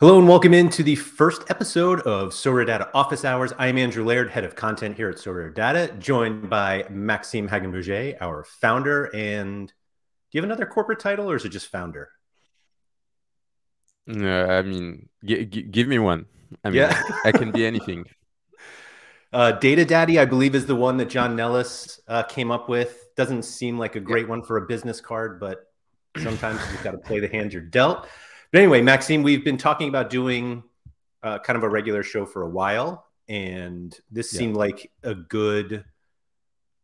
Hello and welcome into the first episode of Sorare Data Office Hours. I'm Andrew Laird, head of content here at Sorare Data, joined by Maxime Hagenbourger, our founder. And do you have another corporate title or is it just founder? No, I mean, g- g- give me one. I mean, yeah. I can be anything. Uh, Data Daddy, I believe, is the one that John Nellis uh, came up with. Doesn't seem like a great one for a business card, but sometimes you've got to play the hand you're dealt. But anyway, Maxime, we've been talking about doing uh, kind of a regular show for a while, and this yeah. seemed like a good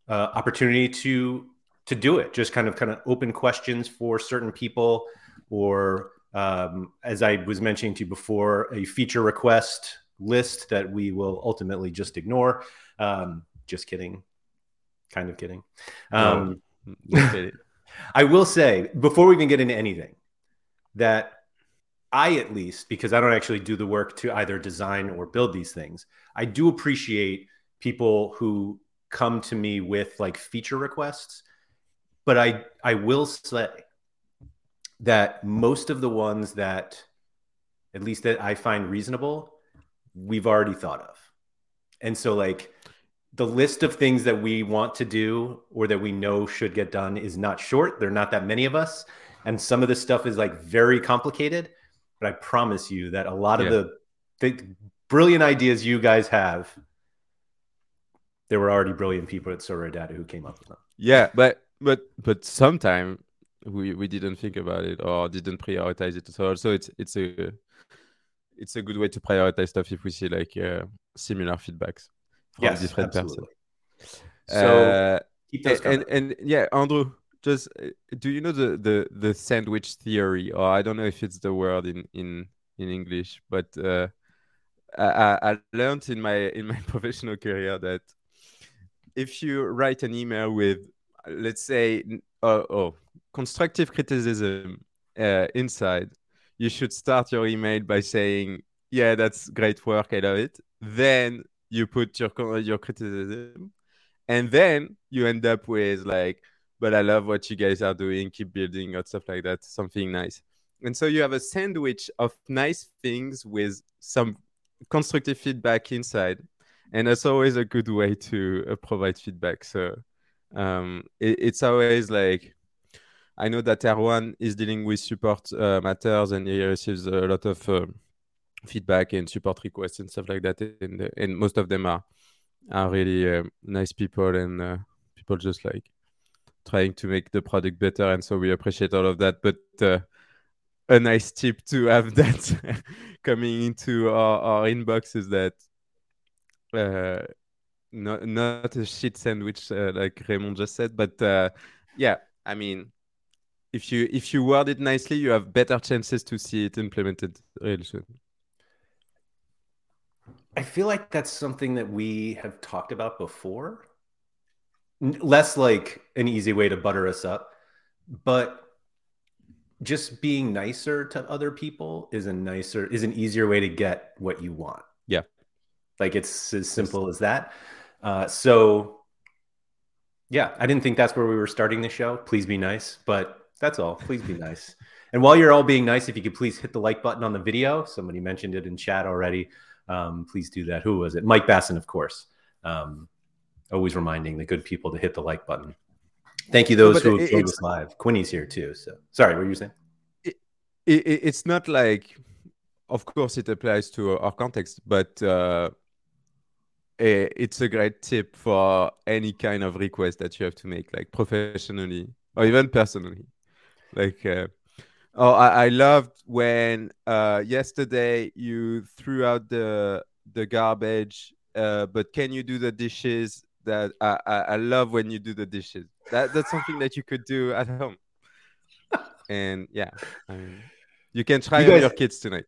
uh, opportunity to to do it. Just kind of kind of open questions for certain people, or um, as I was mentioning to you before, a feature request list that we will ultimately just ignore. Um, just kidding, kind of kidding. Um, no, I will say before we even get into anything that I at least, because I don't actually do the work to either design or build these things, I do appreciate people who come to me with like feature requests. But I I will say that most of the ones that at least that I find reasonable, we've already thought of. And so like the list of things that we want to do or that we know should get done is not short. There are not that many of us. And some of this stuff is like very complicated but I promise you that a lot of the, the brilliant ideas you guys have, there were already brilliant people at Sorare Data who came up with them. Yeah, but but but sometimes we we didn't think about it or didn't prioritize it. So also it's it's a it's a good way to prioritize stuff if we see like uh, similar feedbacks from yes, different absolutely. persons. So uh, and, and yeah, Andrew, just uh, do you know the the the sandwich theory? Or i don't know if it's the word in in in english but uh, I, I learned in my in my professional career that if you write an email with let's say uh, oh constructive criticism uh, inside you should start your email by saying yeah that's great work i love it. Then you put your your criticism and then you end up with like but I love what you guys are doing. Keep building or stuff like that. Something nice. And so you have a sandwich of nice things with some constructive feedback inside. And that's always a good way to uh, provide feedback. So um, it, it's always like, I know that Erwan is dealing with support uh, matters and he receives a lot of uh, feedback and support requests and stuff like that. And, and most of them are, are really uh, nice people and uh, people just like trying to make the product better and so we appreciate all of that. But uh, a nice tip to have that coming into our, our inbox is that uh, not, not a shit sandwich uh, like Raymond just said but uh, yeah I mean if you if you word it nicely you have better chances to see it implemented really soon. I feel like that's something that we have talked about before less like an easy way to butter us up, but just being nicer to other people is a nicer is an easier way to get what you want. Yeah. Like it's as simple as that. Uh, so yeah, I didn't think that's where we were starting the show. Please be nice, but that's all. Please be nice. And while you're all being nice, if you could please hit the like button on the video. Somebody mentioned it in chat already. Um, please do that. Who was it? Mike Basson, of course. Um, always reminding the good people to hit the like button. Thank you, those who have joined us live. Quinny's here too. So sorry, what were you saying? It, it, it's not like, of course, it applies to our context, but uh, it's a great tip for any kind of request that you have to make, like professionally or even personally. Like, uh, oh, I, I loved when uh, yesterday you threw out the the garbage, uh, but can you do the dishes that I, I, I love when you do the dishes. That that's something that you could do at home. and yeah, I mean, you can try you guys, on your kids tonight.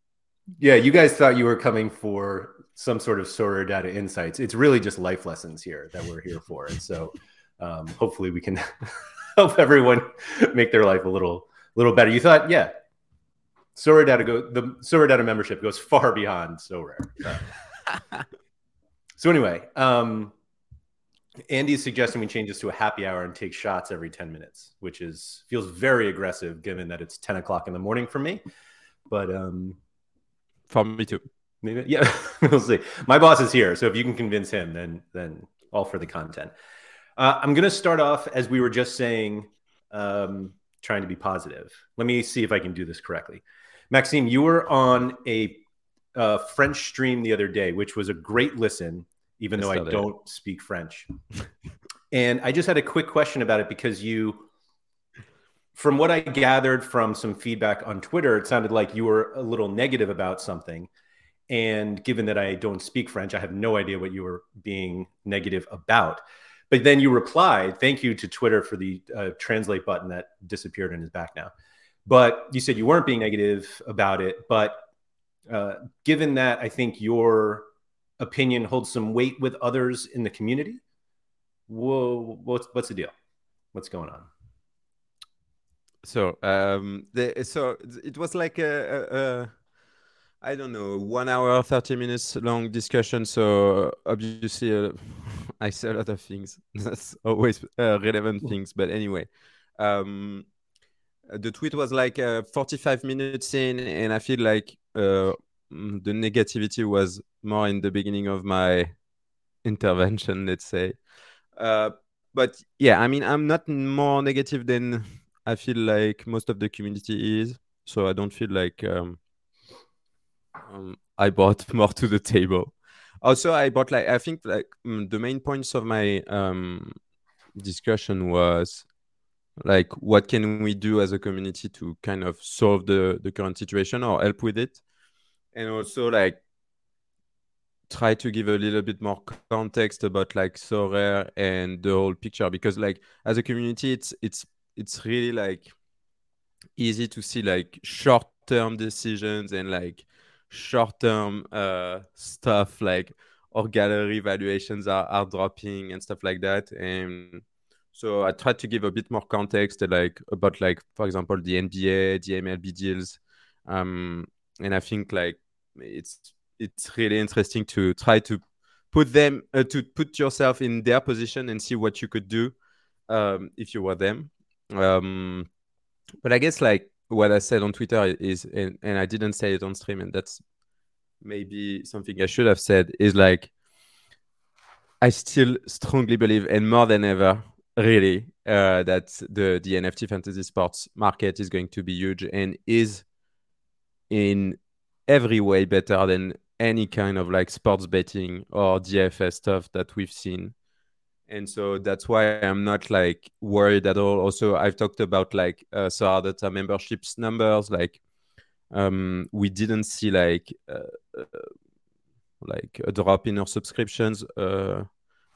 Yeah, you guys thought you were coming for some sort of Sorare data insights. It's really just life lessons here that we're here for, and so um, hopefully we can help everyone make their life a little little better. You thought, yeah, Sorare data go the Sorare data membership goes far beyond Sorare. Uh, so anyway, um, Andy's suggesting we change this to a happy hour and take shots every 10 minutes, which is feels very aggressive given that it's 10 o'clock in the morning for me. But um, for me too. Maybe, yeah, we'll see. My boss is here, so if you can convince him, then then all for the content. Uh, I'm going to start off as we were just saying, um, trying to be positive. Let me see if I can do this correctly. Maxime, you were on a uh, French stream the other day, which was a great listen, even though I don't speak French. and I just had a quick question about it because you, from what I gathered from some feedback on Twitter, it sounded like you were a little negative about something. And given that I don't speak French, I have no idea what you were being negative about. But then you replied, thank you to Twitter for the uh, translate button that disappeared and is back now. But you said you weren't being negative about it. But uh, given that I think your opinion holds some weight with others in the community, whoa, what's, what's the deal? What's going on? So, um, the, so it was like a, a, a I don't know, one hour, 30 minutes long discussion. So obviously, uh, I say a lot of things. That's always uh, relevant things. But anyway, um, the tweet was like uh, 45 minutes in, and I feel like uh, the negativity was more in the beginning of my intervention, let's say. Uh, but yeah, I mean, I'm not more negative than I feel like most of the community is. So I don't feel like. Um, um, I brought more to the table. Also, I brought like I think like um, the main points of my um, discussion was like what can we do as a community to kind of solve the the current situation or help with it, and also like try to give a little bit more context about like Sorare and the whole picture because like as a community it's it's it's really like easy to see like short term decisions and like short term uh, stuff like our gallery valuations are, are dropping and stuff like that. And so I tried to give a bit more context like about like for example the NBA, the MLB deals. Um, and I think like it's it's really interesting to try to put them uh, to put yourself in their position and see what you could do um, if you were them. Um, but I guess like what I said on Twitter is, and, and I didn't say it on stream, and that's maybe something I should have said, is like, I still strongly believe, and more than ever, really, uh, that the, the NFT fantasy sports market is going to be huge and is in every way better than any kind of like sports betting or DFS stuff that we've seen. And so that's why i'm not like worried at all. Also i've talked about like uh, data memberships numbers like um we didn't see like uh, uh, like a drop in our subscriptions uh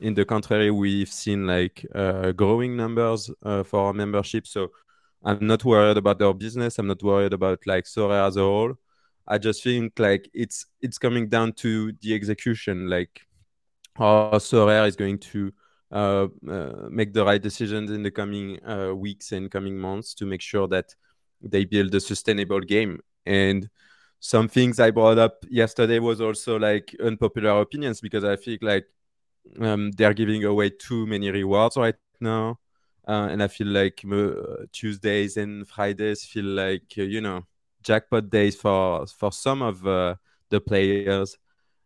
in the contrary we've seen like uh, growing numbers uh, for our membership. So i'm not worried about their business i'm not worried about like Sorare as a whole i just think like it's it's coming down to the execution like how Sorare is going to uh, uh, make the right decisions in the coming uh, weeks and coming months to make sure that they build a sustainable game. And some things I brought up yesterday was also like unpopular opinions because I feel like um, they're giving away too many rewards right now. Uh, and I feel like uh, Tuesdays and Fridays feel like uh, you know jackpot days for for some of the players.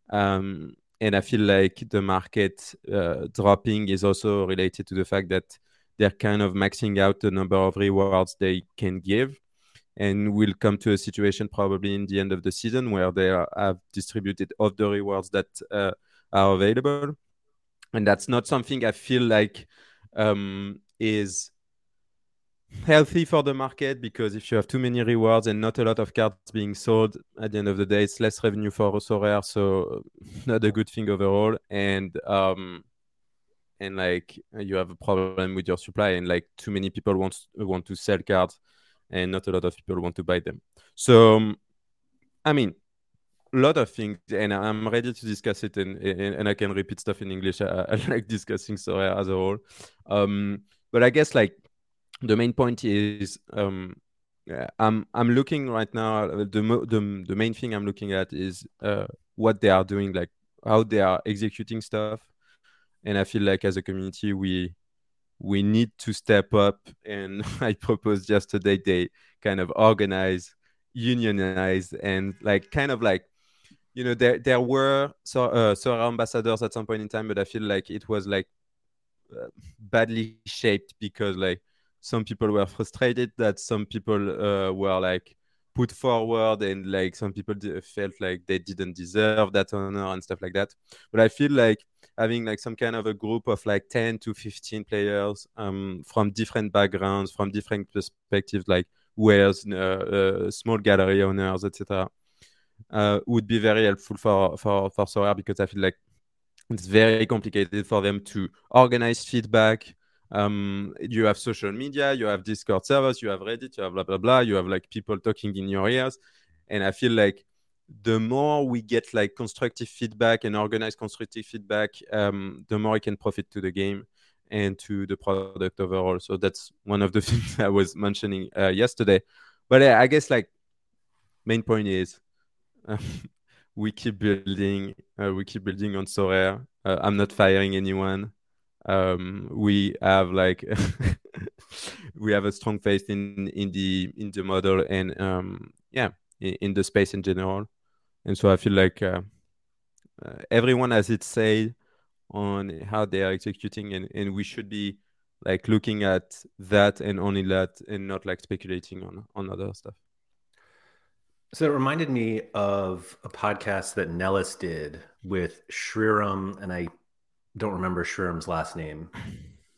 Um, and I feel like the market uh, dropping is also related to the fact that they're kind of maxing out the number of rewards they can give. And we'll come to a situation probably in the end of the season where they are, have distributed all the rewards that uh, are available. And that's not something I feel like um, is healthy for the market because if you have too many rewards and not a lot of cards being sold at the end of the day it's less revenue for Sorare so not a good thing overall. And um and like you have a problem with your supply and like too many people want want to sell cards and not a lot of people want to buy them. So um, i mean a lot of things and i'm ready to discuss it and and, and i can repeat stuff in english i, I like discussing Sorare as a whole. Um but i guess like the main point is um, I'm I'm looking right now. The the the main thing I'm looking at is uh, what they are doing, like how they are executing stuff, and I feel like as a community we we need to step up. And I proposed yesterday they kind of organize, unionize, and like kind of like you know there there were so uh, Sorare ambassadors at some point in time, but I feel like it was like badly shaped because like some people were frustrated that some people uh, were like put forward and like some people felt like they didn't deserve that honor and stuff like that. But i feel like having like some kind of a group of like 10 to 15 players um, from different backgrounds from different perspectives like whales uh, uh, small gallery owners etc uh, would be very helpful for for for Sorare because i feel like it's very complicated for them to organize feedback um, you have social media, you have Discord servers, you have Reddit, you have blah blah blah, you have like people talking in your ears, and I feel like the more we get like constructive feedback and organized constructive feedback, um, the more I can profit to the game and to the product overall. So that's one of the things I was mentioning uh, yesterday. But uh, I guess like main point is we keep building, uh, we keep building on Sorare. Uh, I'm not firing anyone. Um, we have like we have a strong faith in in the in the model and um, yeah in, in, the space in general. And so i feel like uh, uh, everyone has its say on how they are executing and, and we should be like looking at that and only that and not like speculating on on other stuff so it reminded me of a podcast that Nellis did with Sriram, and I don't remember Sriram's last name.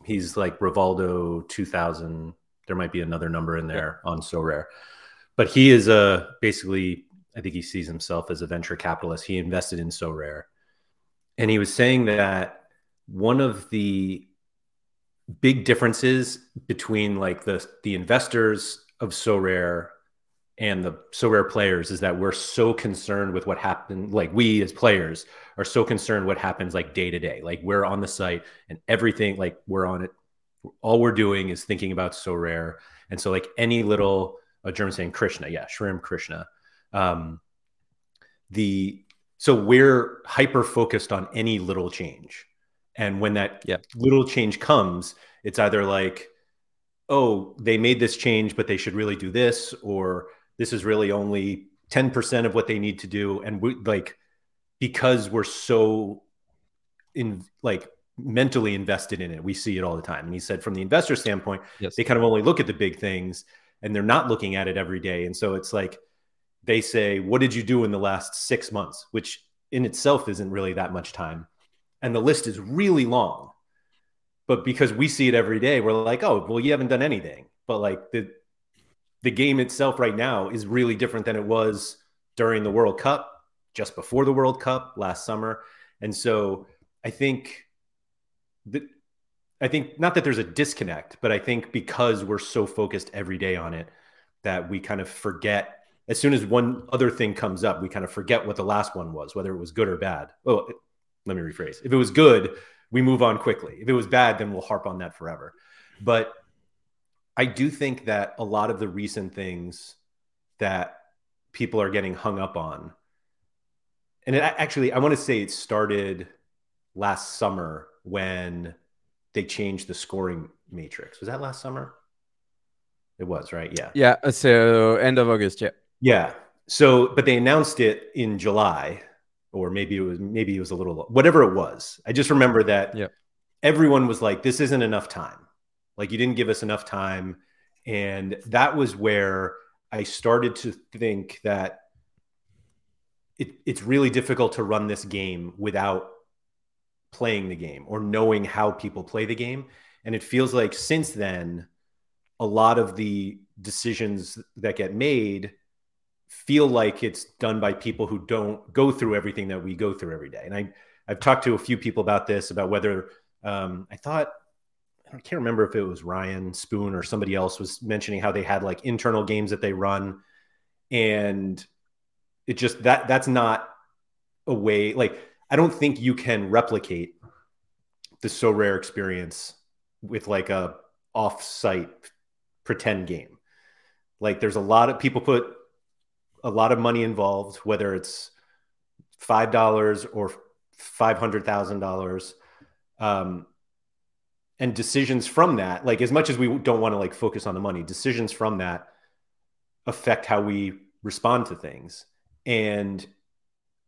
He's like Rivaldo 2000. There might be another number in there yeah. on Sorare, but he is a basically. I think he sees himself as a venture capitalist. He invested in Sorare, and he was saying that one of the big differences between like the the investors of Sorare and the Sorare players is that we're so concerned with what happened like we as players are so concerned what happens like day to day. Like we're on the site and everything like we're on it. All we're doing is thinking about Sorare. And so like any little a german saying krishna yeah Sriram krishna. Um the so we're hyper focused on any little change. And when that yeah. little change comes it's either like oh they made this change but they should really do this or this is really only 10% of what they need to do. And we like because we're so in like mentally invested in it we see it all the time. And he said from the investor standpoint yes. they kind of only look at the big things and they're not looking at it every day. And so it's like they say what did you do in the last 6 months? Which in itself isn't really that much time. And the list is really long. But because we see it every day we're like oh well you haven't done anything. But like the the game itself right now is really different than it was during the World Cup, just before the World Cup last summer. And so I think that I think not that there's a disconnect, but I think because we're so focused every day on it that we kind of forget as soon as one other thing comes up, we kind of forget what the last one was, whether it was good or bad. Oh, let me rephrase. If it was good, we move on quickly. If it was bad, then we'll harp on that forever. But I do think that a lot of the recent things that people are getting hung up on, and it actually, I want to say it started last summer when they changed the scoring matrix. Was that last summer? It was, right? Yeah. Yeah. Uh, so end of August. Yeah. Yeah. So, but they announced it in July, or maybe it was maybe it was a little whatever it was. I just remember that yeah. everyone was like, "This isn't enough time." Like you didn't give us enough time. And that was where I started to think that it, it's really difficult to run this game without playing the game or knowing how people play the game. And it feels like since then, a lot of the decisions that get made feel like it's done by people who don't go through everything that we go through every day. And I, I've talked to a few people about this, about whether um, I thought I can't remember if it was Ryan Spoon or somebody else was mentioning how they had like internal games that they run, and it just that that's not a way. Like I don't think you can replicate the Sorare experience with like a off-site pretend game. Like there's a lot of people put a lot of money involved, whether it's five dollars or five hundred thousand um, dollars and decisions from that like as much as we don't want to like focus on the money decisions from that affect how we respond to things. And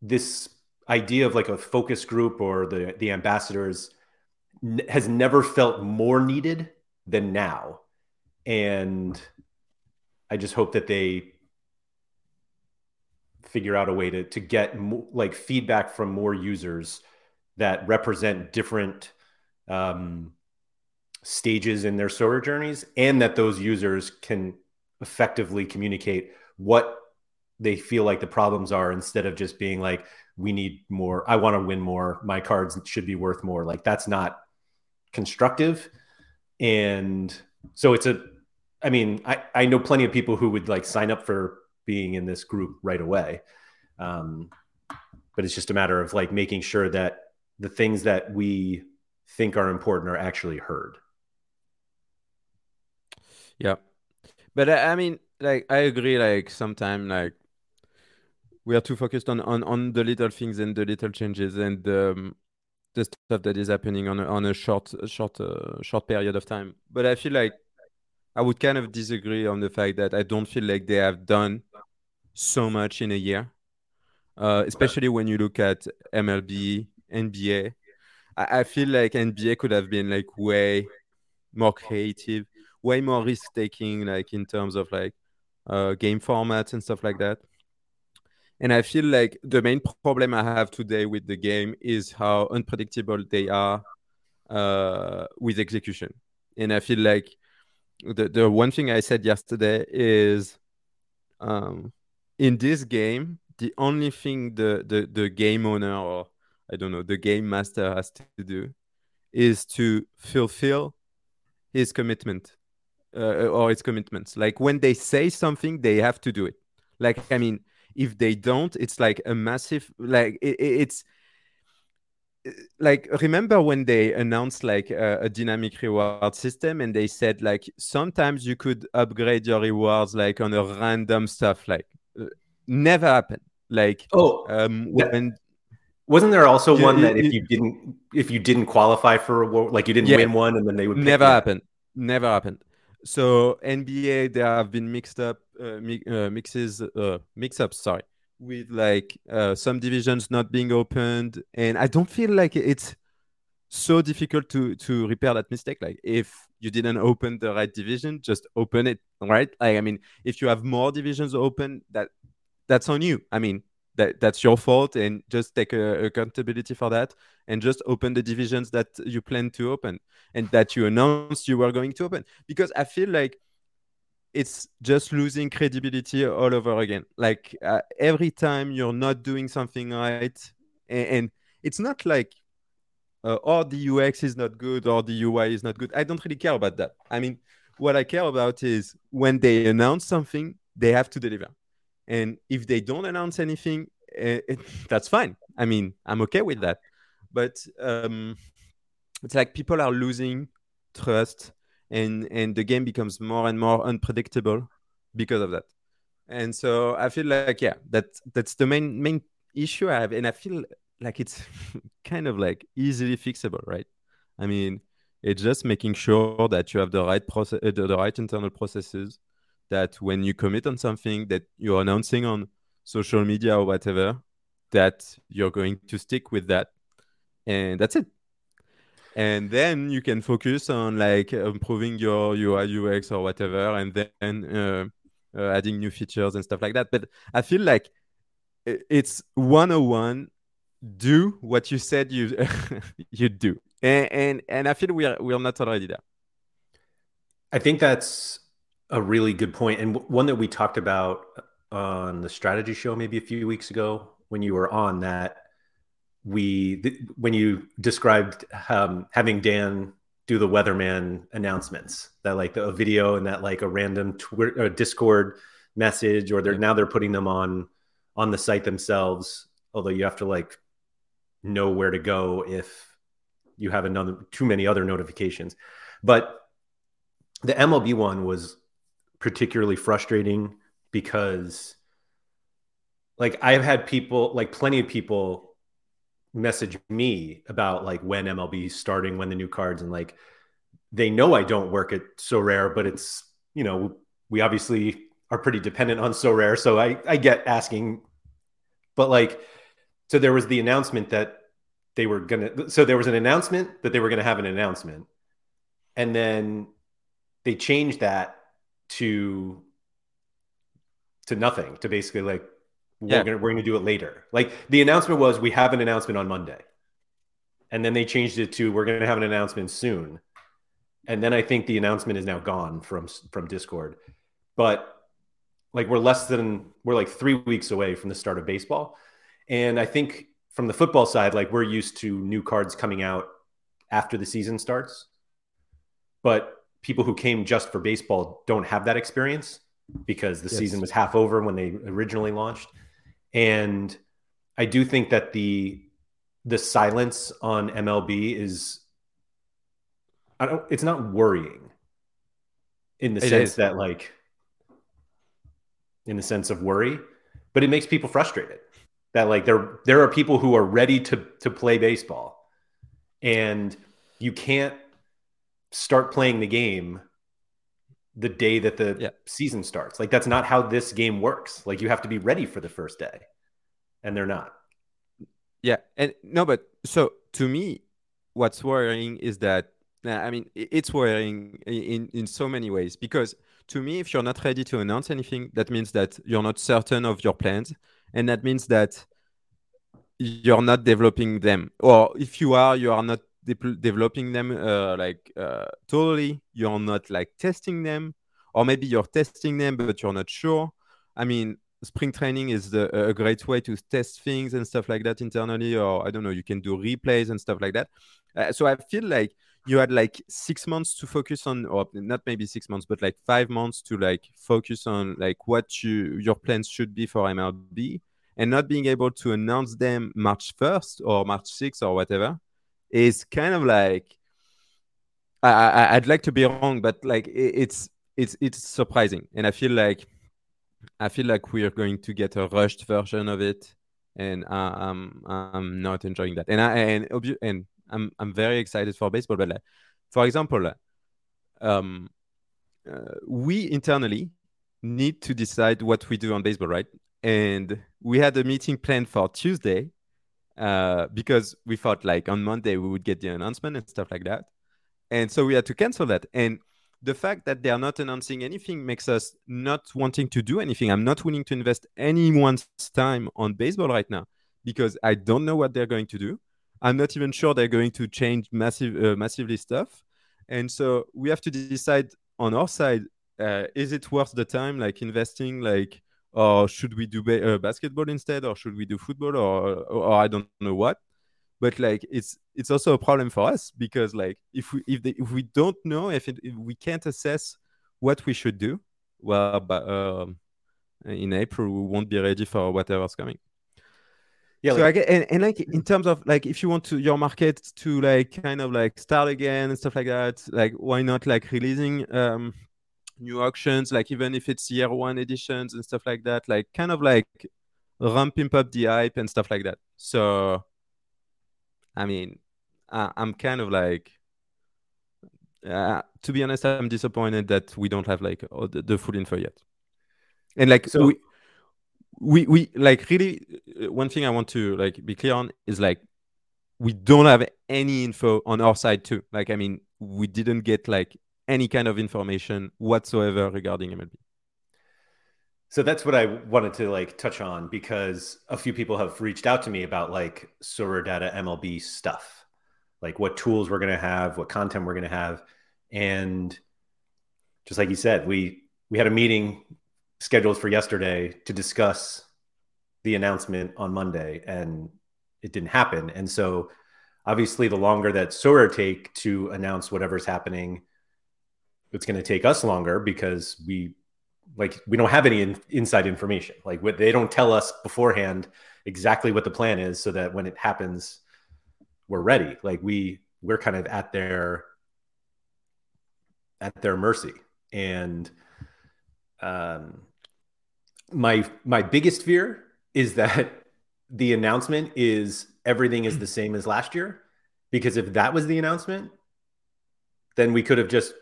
this idea of like a focus group or the the ambassadors n- has never felt more needed than now. And i just hope that they figure out a way to to get mo- like feedback from more users that represent different um, stages in their Sorare journeys, and that those users can effectively communicate what they feel like the problems are instead of just being like, we need more. I want to win more. My cards should be worth more. Like that's not constructive. And so it's a, I mean, I, I know plenty of people who would like sign up for being in this group right away. Um, but it's just a matter of like making sure that the things that we think are important are actually heard. Yeah. But I mean, like, I agree, like, sometimes, like, we are too focused on, on, on the little things and the little changes and um, the stuff that is happening on a, on a short, short, uh, short period of time. But I feel like I would kind of disagree on the fact that I don't feel like they have done so much in a year, uh, especially when you look at MLB, NBA. I, I feel like NBA could have been like way more creative, way more risk taking, like in terms of like uh, game formats and stuff like that. And I feel like the main problem I have today with the game is how unpredictable they are uh, with execution. And I feel like the, the one thing I said yesterday is um, in this game, the only thing the, the, the game owner or I don't know, the game master has to do is to fulfill his commitment uh, or its commitments. Like when they say something, they have to do it. Like, I mean, if they don't it's like a massive like it, it's like remember when they announced like a, a, dynamic reward system and they said like sometimes you could upgrade your rewards like on a random stuff like uh, never happened. Like oh um when wasn't there also you, one that if you didn't if you didn't qualify for a war, like you didn't yeah, win one and then they would never happen never happened so NBA there have been mixed up uh, mi- uh, mixes uh, mix ups sorry with like uh, some divisions not being opened. And I don't feel like it's so difficult to to repair that mistake. Like if you didn't open the right division just open it right? Like, I mean if you have more divisions open that that's on you. I mean that that's your fault and just take a, accountability for that and just open the divisions that you plan to open and that you announced you were going to open. Because i feel like it's just losing credibility all over again. Like uh, every time you're not doing something right and, and it's not like uh, or the ux is not good or the ui is not good. I don't really care about that. I mean what i care about is when they announce something they have to deliver and if they don't announce anything, it, eh, it, that's fine. I mean, I'm okay with that. But um, it's like people are losing trust, and and the game becomes more and more unpredictable because of that. And so I feel like yeah, that that's the main main issue I have, and I feel like it's kind of like easily fixable, right? I mean, it's just making sure that you have the right process, uh, the, the right internal processes that when you commit on something that you're announcing on social media or whatever, that you're going to stick with that. And that's it. And then you can focus on like improving your UI UX or whatever, and then uh, uh, adding new features and stuff like that. But I feel like it's 101 do what you said you you do and, and and i feel we're we're not already there i think that's a really good point and one that we talked about on the strategy show maybe a few weeks ago when you were on that we th- when you described um, having dan do the weatherman announcements that like the, a video and that like a random twitter discord message or they're now they're putting them on on the site themselves although you have to like know where to go if you have another too many other notifications. But the mlb one was particularly frustrating because like I've had people like plenty of people message me about like when MLB is starting, when the new cards and like they know I don't work at Sorare, but it's you know, we obviously are pretty dependent on Sorare, So I I get asking, but like so there was the announcement that they were gonna. So there was an announcement that they were gonna have an announcement, and then they changed that to to nothing to basically like we're Yeah. gonna we're gonna do it later. Like the announcement was we have an announcement on Monday, and then they changed it to we're gonna have an announcement soon, and then I think the announcement is now gone from from Discord, but like we're less than we're like three weeks away from the start of baseball, and I think from the football side, like we're used to new cards coming out after the season starts, but people who came just for baseball don't have that experience because the Yes. season was half over when they originally launched and i do think that the the silence on mlb is i don't it's not worrying in the It sense is. that like in the sense of worry but it makes people frustrated that like there there are people who are ready to to play baseball and you can't start playing the game the day that the Yeah. season starts. Like that's not how this game works. Like you have to be ready for the first day and they're not. Yeah, and no, but so to me, what's worrying is that I mean it's worrying in in so many ways because to me, if you're not ready to announce anything, that means that you're not certain of your plans, and that means that you're not developing them, or if you are, you are not de- developing them uh, like uh, totally. You're not like testing them, or maybe you're testing them but you're not sure. I mean, spring training is the, a great way to test things and stuff like that internally or i don't know you can do replays and stuff like that uh, so i feel like you had like six months to focus on or not maybe six months but like five months to like focus on like what you your plans should be for mlb and not being able to announce them march 1st or march 6th or whatever is kind of like I, I i'd like to be wrong but like it, it's it's it's surprising and i feel like I feel like we're going to get a rushed version of it, and uh, I'm I'm not enjoying that. And I and and I'm I'm very excited for baseball. But like, for example, um, uh, we internally need to decide what we do on baseball, right? And we had a meeting planned for Tuesday uh, because we thought like on Monday we would get the announcement and stuff like that, and so we had to cancel that. And the fact that they are not announcing anything makes us not wanting to do anything. I'm not willing to invest anyone's time on baseball right now because I don't know what they're going to do. I'm not even sure they're going to change massive, uh, massively stuff, and so we have to decide on our side: uh, is it worth the time, like investing, like, or should we do ba- uh, basketball instead, or should we do football, or, or, or I don't know what. But like it's it's also a problem for us because like if we if, they, if we don't know if, it, if we can't assess what we should do well but um, in april we won't be ready for whatever's coming. Yeah so like, I get, and, and like in terms of like if you want to your market to like kind of like start again and stuff like that like why not like releasing um new auctions like even if it's year one editions and stuff like that like kind of like ramping up the hype and stuff like that so I mean, uh, I'm kind of like, uh, to be honest, I'm disappointed that we don't have like all the, the full info yet. And like So- we, we, we like really uh, one thing I want to like be clear on is like we don't have any info on our side too. Like I mean, we didn't get like any kind of information whatsoever regarding MLB. So that's what I wanted to like touch on because a few people have reached out to me about like Sorare Data MLB stuff, like what tools we're going to have, what content we're going to have, and just like you said, we we had a meeting scheduled for yesterday to discuss the announcement on Monday, and it didn't happen. And so, obviously, the longer that Sorare take to announce whatever's happening, it's going to take us longer because we like we don't have any in, inside information. Like what they don't tell us beforehand exactly what the plan is so that when it happens we're ready. Like we we're kind of at their at their mercy. And um my my biggest fear is that the announcement is everything is the same as last year. Because if that was the announcement then we could have just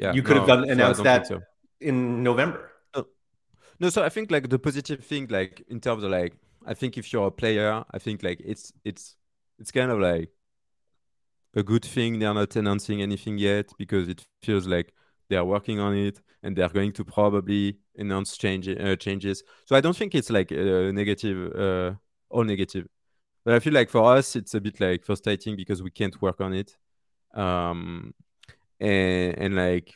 Yeah, You could have done- announced don't that- so. in november No, so I think like the positive thing, like in terms of like I think if you're a player, I think like it's it's it's kind of like a good thing they're not announcing anything yet because it feels like they're working on it and they're going to probably announce change, uh, changes. So I don't think it's like a negative, uh, all negative. But I feel like for us, it's a bit like frustrating because we can't work on it. Um, and, and like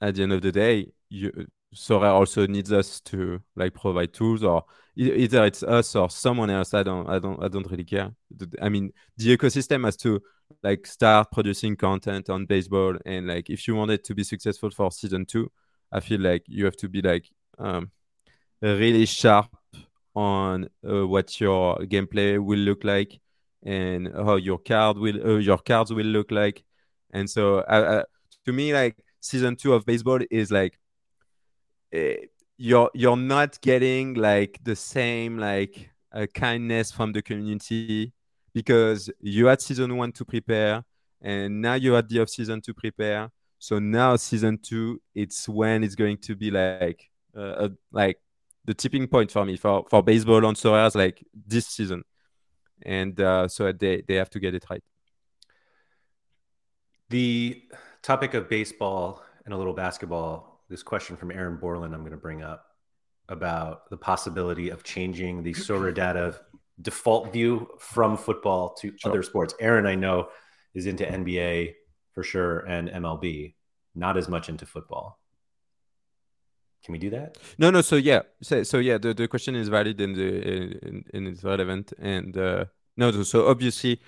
at the end of the day, you, Sorare also needs us to like provide tools or either it's us or someone else. I don't, I don't, I don't really care. I mean, the ecosystem has to like start producing content on baseball and like if you want it to be successful for season two, I feel like you have to be like um, really sharp on uh, what your gameplay will look like and how your card will uh, your cards will look like. And so, uh, to me, like season two of baseball is like uh, you're you're not getting like the same like uh, kindness from the community because you had season one to prepare and now you had the off season to prepare. So now season two it's when it's going to be like uh, like the tipping point for me for for baseball on Sorares like this season. And uh, so they they have to get it right. The topic of baseball and a little basketball this question from Aaron Borland I'm going to bring up about the possibility of changing the Sorare data default view from football to sure. other sports. Aaron, I know, is into NBA for sure and MLB, not as much into football. Can we do that? No, no. So yeah, so, so yeah, the, the question is valid and the and, it's relevant. And uh, no, so obviously,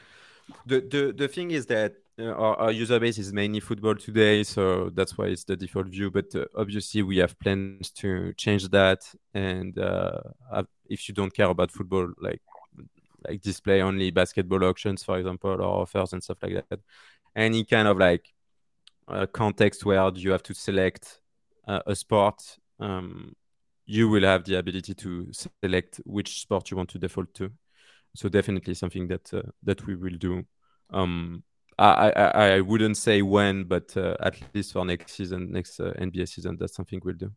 the the the thing is that our, our, user base is mainly football today, so that's why it's the default view. But uh, obviously, we have plans to change that. And uh, if you don't care about football, like like display only basketball auctions, for example, or offers and stuff like that, any kind of like uh, context where you have to select uh, a sport, um, you will have the ability to select which sport you want to default to. So definitely something that uh, that we will do. Um, I, I, I wouldn't say when, but uh, at least for next season, next uh, NBA season, that's something we'll do.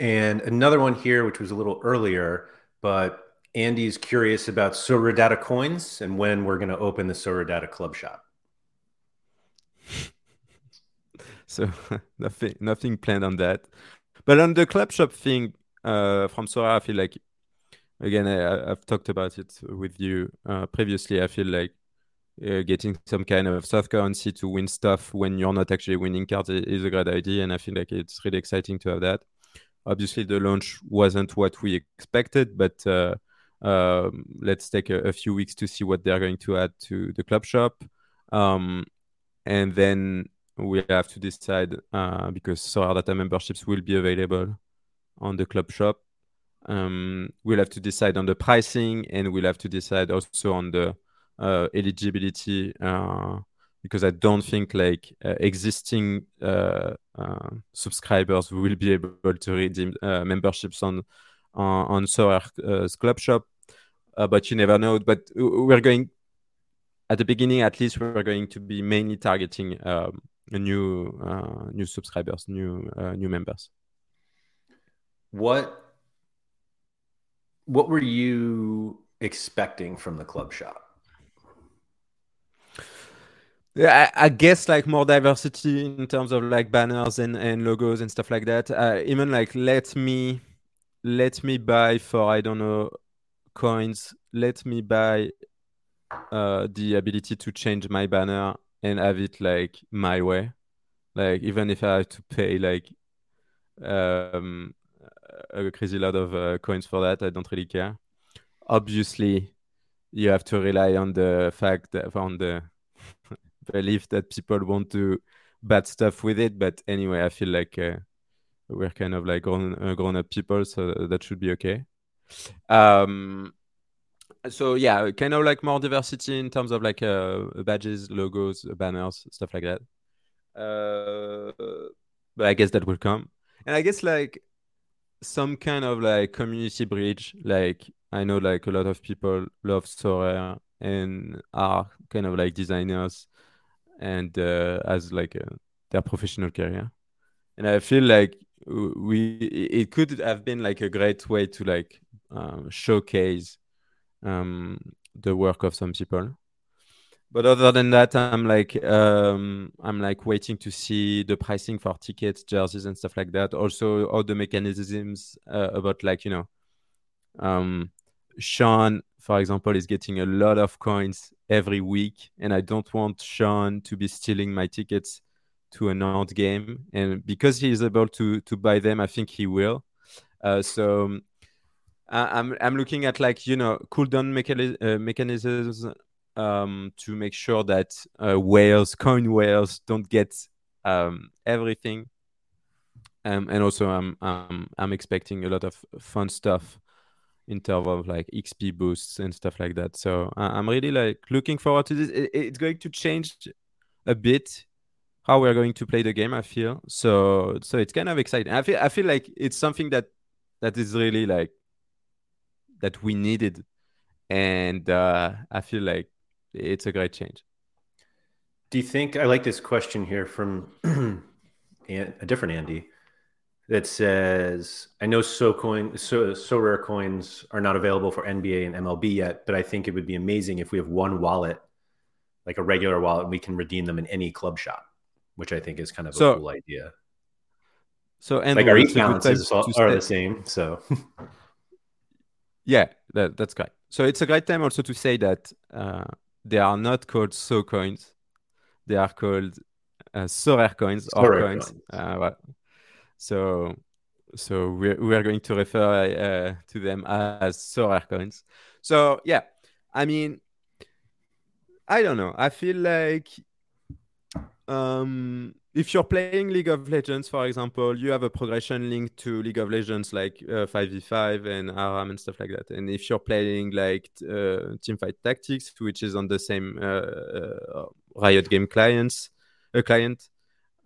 And another one here, which was a little earlier, but Andy's curious about Sorare Data coins and when we're going to open the Sorare Data Club shop. so nothing, nothing planned on that. But on the club shop thing uh, from Sorare, I feel like again I, have talked about it with you uh, previously. I feel like uh, getting some kind of soft currency to win stuff when you're not actually winning cards is a great idea, and I feel like it's really exciting to have that. Obviously, the launch wasn't what we expected, but uh, um, let's take a, a, few weeks to see what they're going to add to the club shop, um, and then we have to decide uh, because Sorare Data memberships will be available on the club shop. Um, we'll have to decide on the pricing, and we'll have to decide also on the eligibility uh, because I don't think like uh, existing subscribers will be able to redeem memberships on on, on Club Shop. but you never know. But we're going at the beginning, at least, we're going to be mainly targeting um, new uh, new subscribers, new uh, new members. What what were you expecting from the club shop? I, I, guess like more diversity in terms of like banners and, and logos and stuff like that. Uh, even like let me let me buy for I don't know coins. Let me buy uh, the ability to change my banner and have it like my way. Like even if I have to pay like um, a crazy lot of uh, coins for that, I don't really care. Obviously, you have to rely on the fact that on the believe that people won't do bad stuff with it. But anyway, I feel like uh, we're kind of like grown uh, grown up people, so that should be okay. Um, so yeah, kind of like more diversity in terms of like uh, badges, logos, banners, stuff like that. Uh, but I guess that will come, and I guess like some kind of like community bridge. Like I know like a lot of people love Sorare and are kind of like designers and uh, as like a, their professional career. And I feel like we it could have been like a great way to like uh, showcase um, the work of some people. But other than that, I'm like um, I'm like waiting to see the pricing for tickets, jerseys, and stuff like that. Also, all the mechanisms uh, about like you know, um, Sean, for example, is getting a lot of coins every week, and I don't want Sean to be stealing my tickets to an out game. And because he is able to to buy them, I think he will. Uh, so I'm I'm looking at like you know cooldown mechani- uh, mechanisms um, to make sure that uh, whales, coin whales, don't get um, everything. Um, and also, I'm, I'm I'm expecting a lot of fun stuff in terms of like XP boosts and stuff like that. So I'm really like looking forward to this. It's going to change a bit how we're going to play the game. I feel so. So it's kind of exciting. I feel I feel like it's something that that is really like that we needed, and uh, I feel like it's a great change. Do you think I like this question here from a different Andy that says, "I know so coin so so rare coins are not available for NBA and MLB yet, but I think it would be amazing if we have one wallet, like a regular wallet, and we can redeem them in any club shop, which I think is kind of so, a cool idea." So and like our e balances are the same. So yeah, that, that's great. So it's a great time also to say that uh, they are not called so coins. They are called uh, Sorare coins or coins. coins. Uh, well, so so we're, we are going to refer uh, to them as Sorare coins. So yeah, I mean, I don't know. I feel like um, if you're playing League of Legends, for example, you have a progression linked to League of Legends like uh, 5v5 and ARAM and stuff like that. And if you're playing like uh, Teamfight Tactics, which is on the same uh, uh Riot Game clients, a client,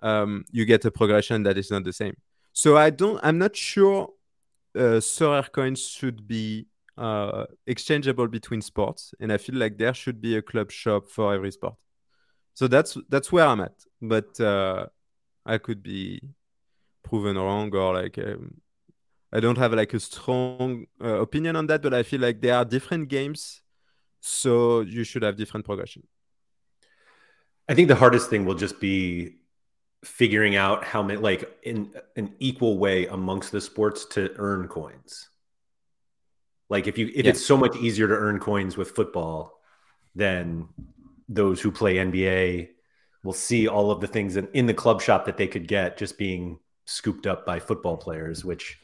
um, you get a progression that is not the same. So I don't, I'm not sure uh, Sorare coins should be uh, exchangeable between sports, and I feel like there should be a club shop for every sport so that's that's where I'm at. But uh, I could be proven wrong, or like um, I don't have like a strong uh, opinion on that. But I feel like there are different games, so you should have different progression. I think the hardest thing will just be figuring out how many, like in an equal way amongst the sports to earn coins. Like if you if yeah. it's so much easier to earn coins with football than those who play NBA will see all of the things in, in the club shop that they could get just being scooped up by football players, which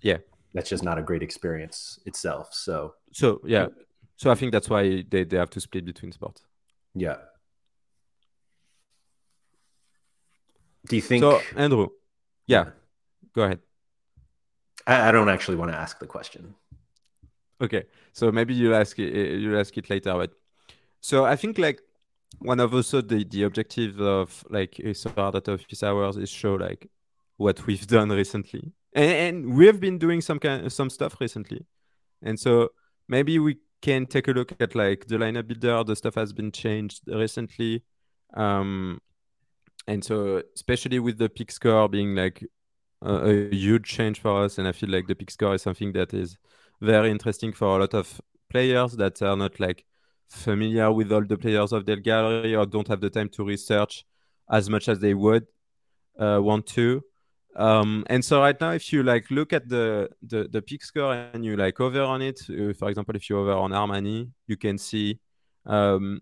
yeah, that's just not a great experience itself. So so yeah, so I think that's why they, they have to split between sports. Yeah. Do you think so, Andrew? Yeah, go ahead. I, I don't actually want to ask the question. Okay, so maybe you'll ask it, you'll ask it later, but so I think like one of also the the objectives of like SR data office hours is show like what we've done recently, and, and we have been doing some kind of, some stuff recently, and so maybe we can take a look at like the lineup builder. The stuff has been changed recently, um, and so especially with the pick score being like a, a huge change for us, and I feel like the pick score is something that is very interesting for a lot of players that are not like familiar with all the players of their gallery or don't have the time to research as much as they would uh, want to. Um, and so right now, if you like look at the, the the pick score and you like over on it, uh, for example, if you over on Armani, you can see um,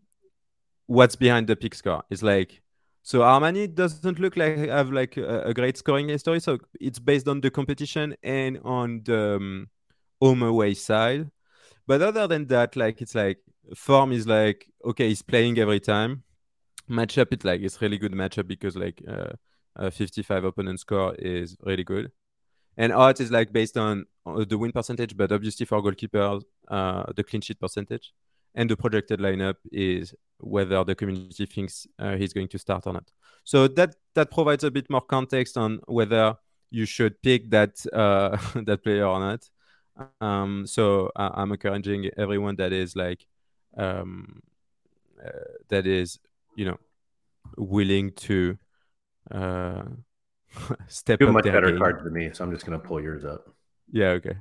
what's behind the pick score. It's like so Armani doesn't look like have like a, a, great scoring history. So it's based on the competition and on the um, home away side. But other than that, like it's like form is like okay, he's playing every time. Matchup, it's like it's really good matchup because like uh, a 55 opponent score is really good. And odds is like based on uh, the win percentage, but obviously for goalkeepers, uh, the clean sheet percentage. And the projected lineup is whether the community thinks uh, he's going to start or not. So that that provides a bit more context on whether you should pick that uh, that player or not. Um, so I'm encouraging everyone that is like um, uh, that is you know willing to uh, step you have a much better game. card than me, so I'm just gonna pull yours up. Yeah. Okay.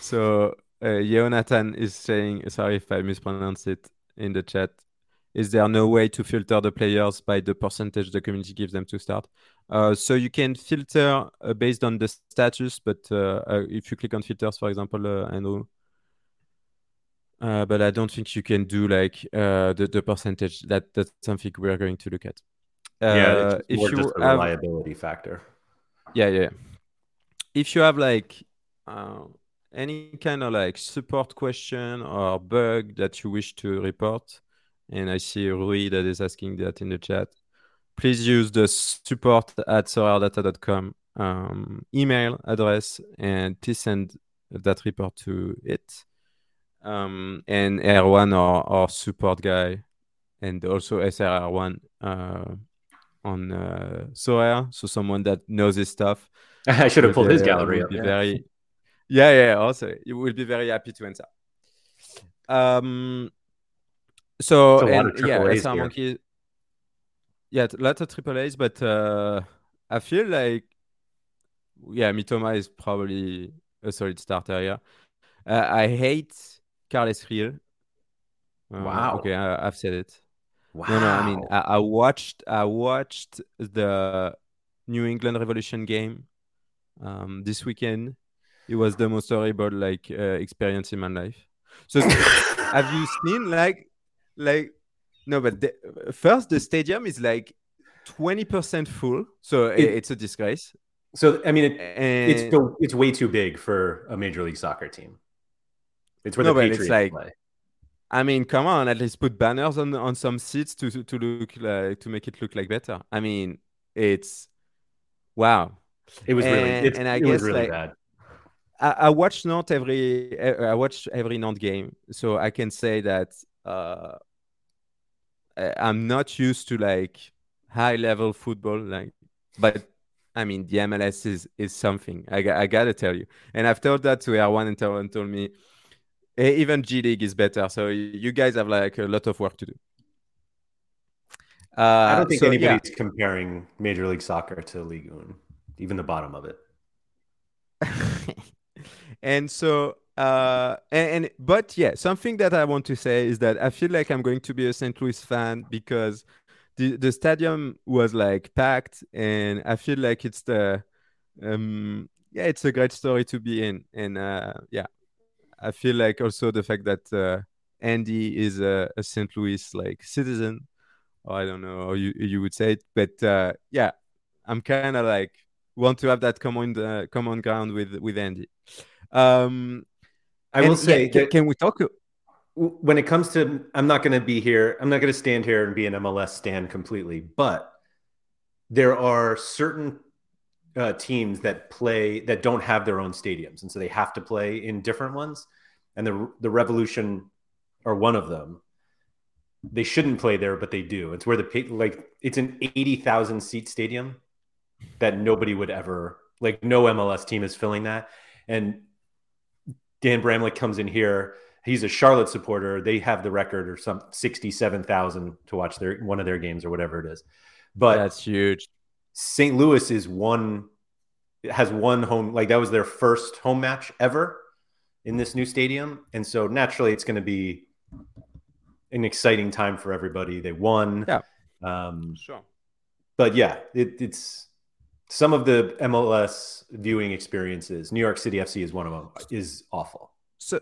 So uh, Jonathan is saying, sorry if I mispronounce it in the chat. Is there no way to filter the players by the percentage the community gives them to start? Uh, so you can filter uh, based on the status, but uh, uh, if you click on filters, for example, Andrew, but I don't think you can do like the the percentage. That that's something we are going to look at. yeah, if you just a have, factor. Yeah, yeah. If you have like uh, any kind of like support question or bug that you wish to report, and I see Rui that is asking that in the chat, please use the support at soraredata.com um, email address and please send that report to it. Um, and R1 or, or support guy and also SRR1 uh, on uh, Sorare, so someone that knows his stuff. I should have pulled his gallery up. Yeah. Very, yeah, yeah. Also, you will be very happy to answer. Um, so and, yeah, SR Monkey. Yeah, lots of triple A's, but uh, I feel like yeah, Mitoma is probably a solid starter here. Uh, I hate Carles Gil. Uh, wow. Okay, I, have said it. Wow. No, no. I mean, I, I, watched. I watched the New England Revolution game um, this weekend. It was the most horrible like uh, experience in my life. So, have you seen like, like, no, but the, first the stadium is like twenty percent full, so it, it's a disgrace. So I mean, it, and, it's it's way too big for a major league soccer team. It's where no, the Patriots like, play. I mean, come on, at least put banners on on some seats to to look like to make it look like better. I mean, it's wow. It was and, really, and I it guess really like, bad. I, I watch not every I watch every Nantes game, so I can say that uh, I'm not used to like high level football, like, but I mean, the MLS is is something. I, I gotta tell you. And I've told that to R1 and Terran told me even G League is better. So you guys have like a lot of work to do. Uh, I don't think so, anybody's yeah. comparing Major League Soccer to Ligue 1, even the bottom of it. and so uh and, and, but yeah something that i want to say is that i feel like i'm going to be a st louis fan because the the stadium was like packed, and I feel like it's the um yeah, it's a great story to be in, and uh, yeah, I feel like also the fact that uh, Andy is a, a St. Louis like citizen, I don't know how you you would say it, but uh, yeah, I'm kind of like want to have that common uh, common ground with with Andy. Um, I will say, yeah, can, can, we talk? when it comes to i'm not going to be here i'm not going to stand here and be an mls stand completely but there are certain uh, teams that play that don't have their own stadiums and so they have to play in different ones and the the revolution are one of them they shouldn't play there but they do it's where the like it's an 80,000 seat stadium that nobody would ever like no MLS team is filling that and Dan Bramlett comes in here he's a Charlotte supporter. They have the record or some sixty-seven thousand to watch their one of their games or whatever it is. But that's huge. St. Louis is one has one home like that was their first home match ever in this new stadium, and so naturally it's going to be an exciting time for everybody. They won. Yeah. Um, sure. But yeah, it, it's some of the MLS viewing experiences. New York City FC is one of them. Is awful. So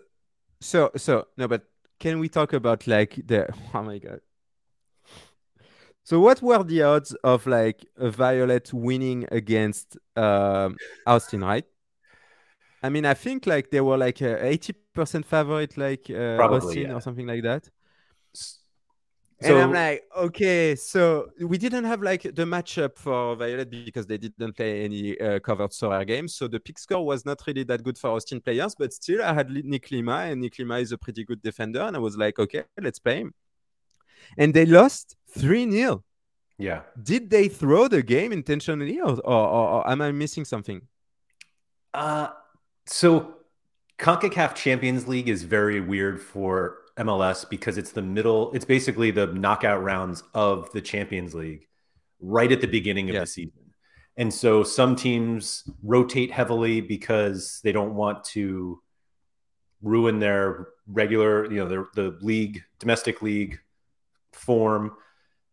so so no, but can we talk about like the oh my god. So what were the odds of like a Violette winning against um, Austin, right? I mean, I think like they were like a eighty percent favorite, like uh, Probably, Austin yeah. or something like that. So, and I'm like, okay, so we didn't have like the matchup for Violette because they didn't play any uh, covered Sorare games. So the pick score was not really that good for Austin players, but still I had Nick Lima, and Nick Lima is a pretty good defender. And I was like, okay, let's play him. And they lost 3 0. Yeah. Did they throw the game intentionally or, or, or, or am I missing something? Uh, so CONCACAF Champions League is very weird for MLS because it's the middle, it's basically the knockout rounds of the Champions League right at the beginning of yeah. the season. And so some teams rotate heavily because they don't want to ruin their regular, you know, their the league, domestic league form.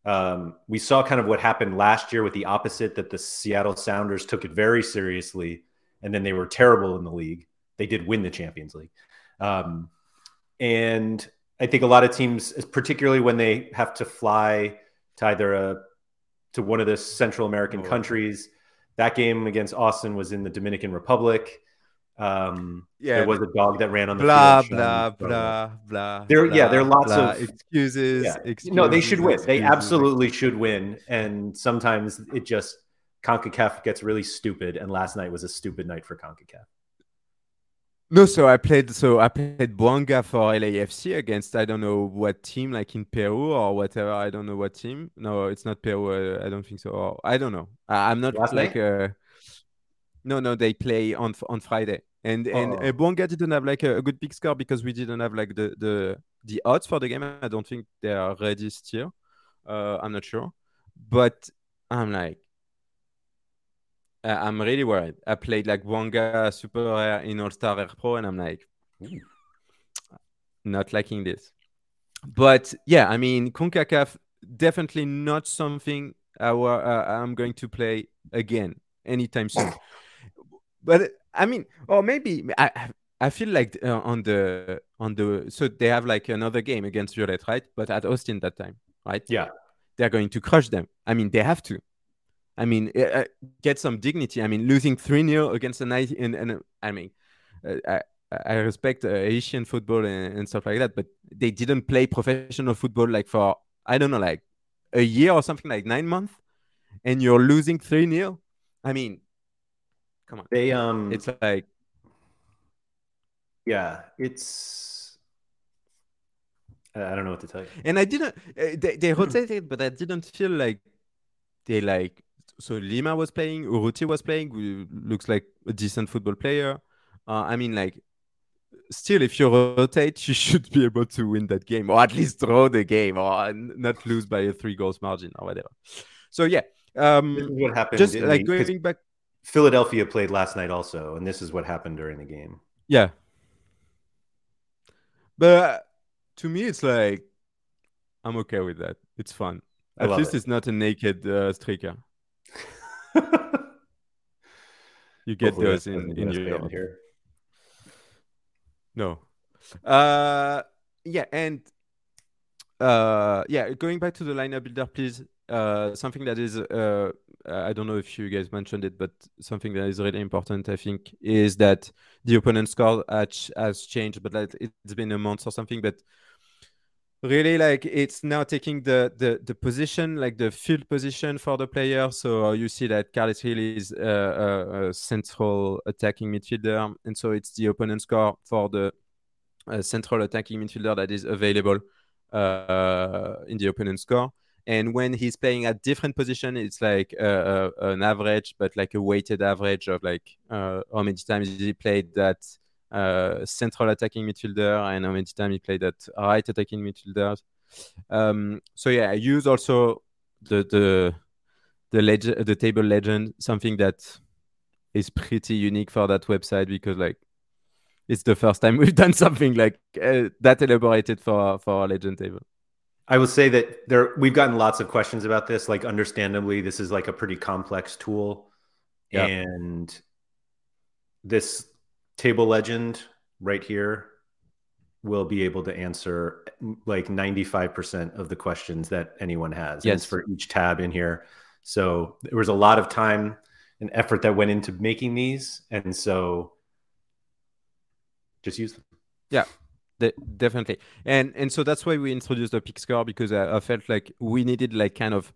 Um, we saw kind of what happened last year with the opposite that the Seattle Sounders took it very seriously and then they were terrible in the league. They did win the Champions League. Um, and I think a lot of teams, particularly when they have to fly to either a to one of the Central American oh. countries, that game against Austin was in the Dominican Republic. Um, yeah, there was a dog that ran on the blah field. Blah blah blah blah. There, blah, yeah, there are lots blah, of excuses, yeah. excuses. No, they should win. Excuses. They absolutely should win. And sometimes it just Concacaf gets really stupid. And last night was a stupid night for Concacaf. No, so I played. So I played Bouanga for LAFC against I don't know what team, like in Peru or whatever. I don't know what team. No, it's not Peru. Uh, I don't think so. Or I don't know. I, am not Last like. Uh, no, no, they play on on Friday, and oh. and uh, Bouanga didn't have like a, a, good pick score because we didn't have like the the the odds for the game. I don't think they are ready still. Uh, I'm not sure, but I'm like uh, I'm really worried. I played like Bouanga Super Rare in All Star Rare Pro, and I'm like, Ooh. not liking this. But yeah, I mean, CONCACAF definitely not something our, uh, I'm going to play again anytime soon. but I mean, or maybe I I feel like uh, on the on the so they have like another game against Violette, right? But at Austin that time, right? Yeah, they're going to crush them. I mean, they have to. I mean, uh, get some dignity. I mean, losing 3 0 against a night, and, and I mean, uh, I, I respect uh, Haitian football and, and, stuff like that, but they didn't play professional football like for, I don't know, like a year or something like nine months, and you're losing 3 0. I mean, come on. They, um, it's like, yeah, it's, I don't know what to tell you. And I didn't, uh, they, they rotated, but I didn't feel like they like so Lima was playing, Urruti was playing, who looks like a decent football player. Uh, I mean, like, still, if you rotate, you should be able to win that game, or at least draw the game, or not lose by a three goals margin, or whatever. So yeah, um, this is what happened. Just like going back, Philadelphia played last night also, and this is what happened during the game. Yeah, but to me, it's like I'm okay with that. It's fun. At least it. it's not a naked uh, striker. you get Hopefully those in, in Europe. Here. No. Uh, yeah, and uh, yeah, going back to the lineup builder, please. Uh, something that is, uh, I don't know if you guys mentioned it, but something that is really important, I think, is that the opponent score has, has changed, but that it's been a month or something. But really like it's now taking the the the position like the field position for the player. So you see that Carles Gil is a, a, a, central attacking midfielder. And so it's the opponent score for the uh, central attacking midfielder that is available uh, in the opponent score. And when he's playing at different position it's like uh, uh an average but like a weighted average of like uh, how many times he played that uh, central attacking midfielder, and how many times he played at right attacking midfielder. Um, so yeah, I use also the the the legend, the table legend, something that is pretty unique for that website because like it's the first time we've done something like uh, that elaborated for for our legend table. I will say that there we've gotten lots of questions about this. Like, understandably, this is like a pretty complex tool, yeah. and this table legend right here will be able to answer like 95% of the questions that anyone has. Yes. for each tab in here. So there was a lot of time and effort that went into making these. And so just use them. Yeah. De- definitely and and so that's why we introduced the pick score because I, I felt like we needed like kind of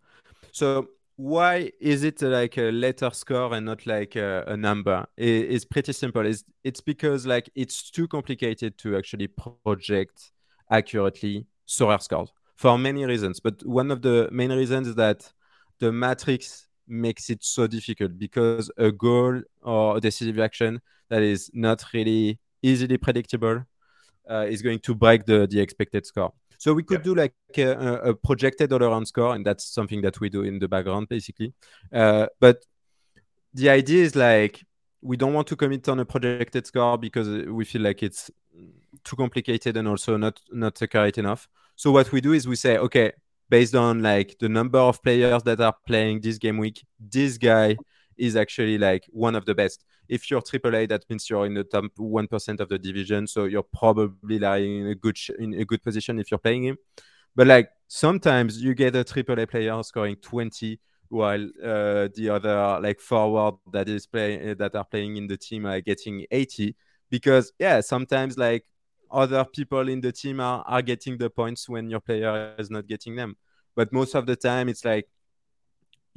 so why is it like a letter score and not like a, a number? It, it's pretty simple. It's, it's because like it's too complicated to actually project accurately Sorare scores for many reasons. But one of the main reasons is that the matrix makes it so difficult because a goal or a decisive action that is not really easily predictable uh, is going to break the, the expected score. So we could yeah. do like a, a, projected all around score, and that's something that we do in the background basically. Uh, but the idea is like we don't want to commit on a projected score because we feel like it's too complicated and also not not accurate enough. So what we do is we say, okay, based on like the number of players that are playing this game week, this guy is actually like one of the best. If you're AAA, that means you're in the top one percent of the division, so you're probably like in a good sh- in a good position if you're playing him. But like sometimes you get a AAA player scoring 20 while uh, the other like forward that is playing that are playing in the team are getting 80 because yeah sometimes like other people in the team are, are getting the points when your player is not getting them but most of the time it's like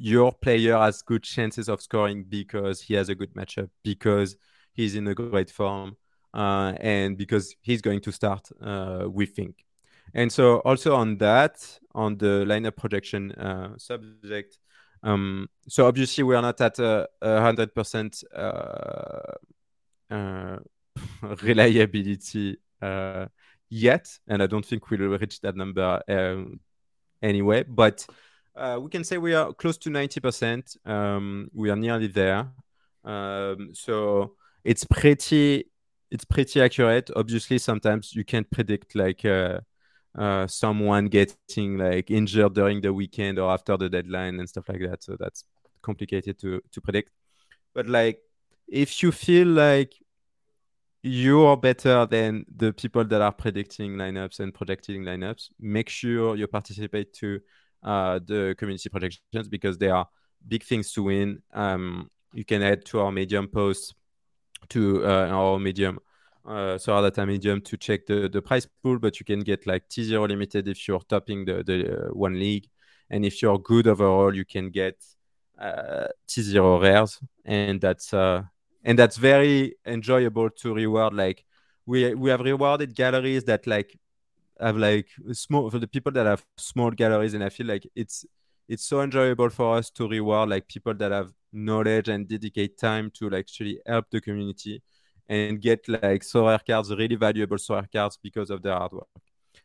your player has good chances of scoring because he has a good matchup because he's in a great form uh, and because he's going to start uh, we think and so also on that on the lineup projection uh, subject um, so obviously we are not at a hundred percent uh, uh, reliability uh, yet, and I don't think we'll reach that number um, anyway. But we can say we are close to ninety percent. Um, we are nearly there. Um, so it's pretty it's pretty accurate. Obviously, sometimes you can't predict like uh, uh, someone getting like injured during the weekend or after the deadline and stuff like that. So that's complicated to to predict. But like, if you feel like you're better than the people that are predicting lineups and projecting lineups, make sure you participate to uh, the community projections because they are big things to win. Um, you can add to our Medium post to uh, our Medium uh, so data medium to check the, the price pool, but you can get like T0 limited if you're topping the, the uh, one league. And if you're good overall, you can get uh, T0 rares. And that's uh, and that's very enjoyable to reward. Like we we have rewarded galleries that like have like small for the people that have small galleries, and I feel like it's it's so enjoyable for us to reward like people that have knowledge and dedicate time to like actually help the community and get like Sorare cards, really valuable Sorare cards because of their hard work.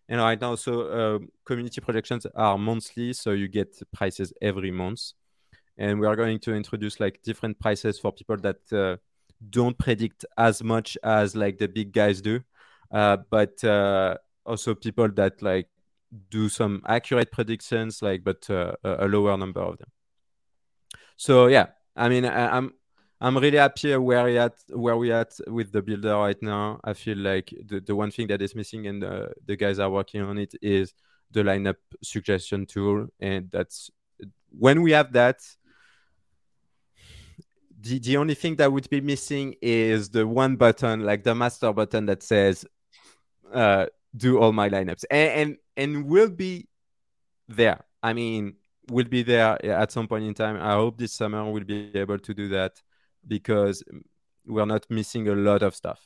And right now, so uh, community projections are monthly, so you get prices every month. And we are going to introduce like different prices for people that uh, don't predict as much as like the big guys do, uh, but uh, also people that like do some accurate predictions, like but uh, a lower number of them. So yeah, I mean, I, I'm I'm really happy where we at where we at with the builder right now. I feel like the, the one thing that is missing and the, the guys are working on it is the lineup suggestion tool. And that's when we have that, the, the only thing that would be missing is the one button, like the master button that says uh, do all my lineups. And, and and will be there. I mean, will be there at some point in time. I hope this summer we'll be able to do that because we're not missing a lot of stuff.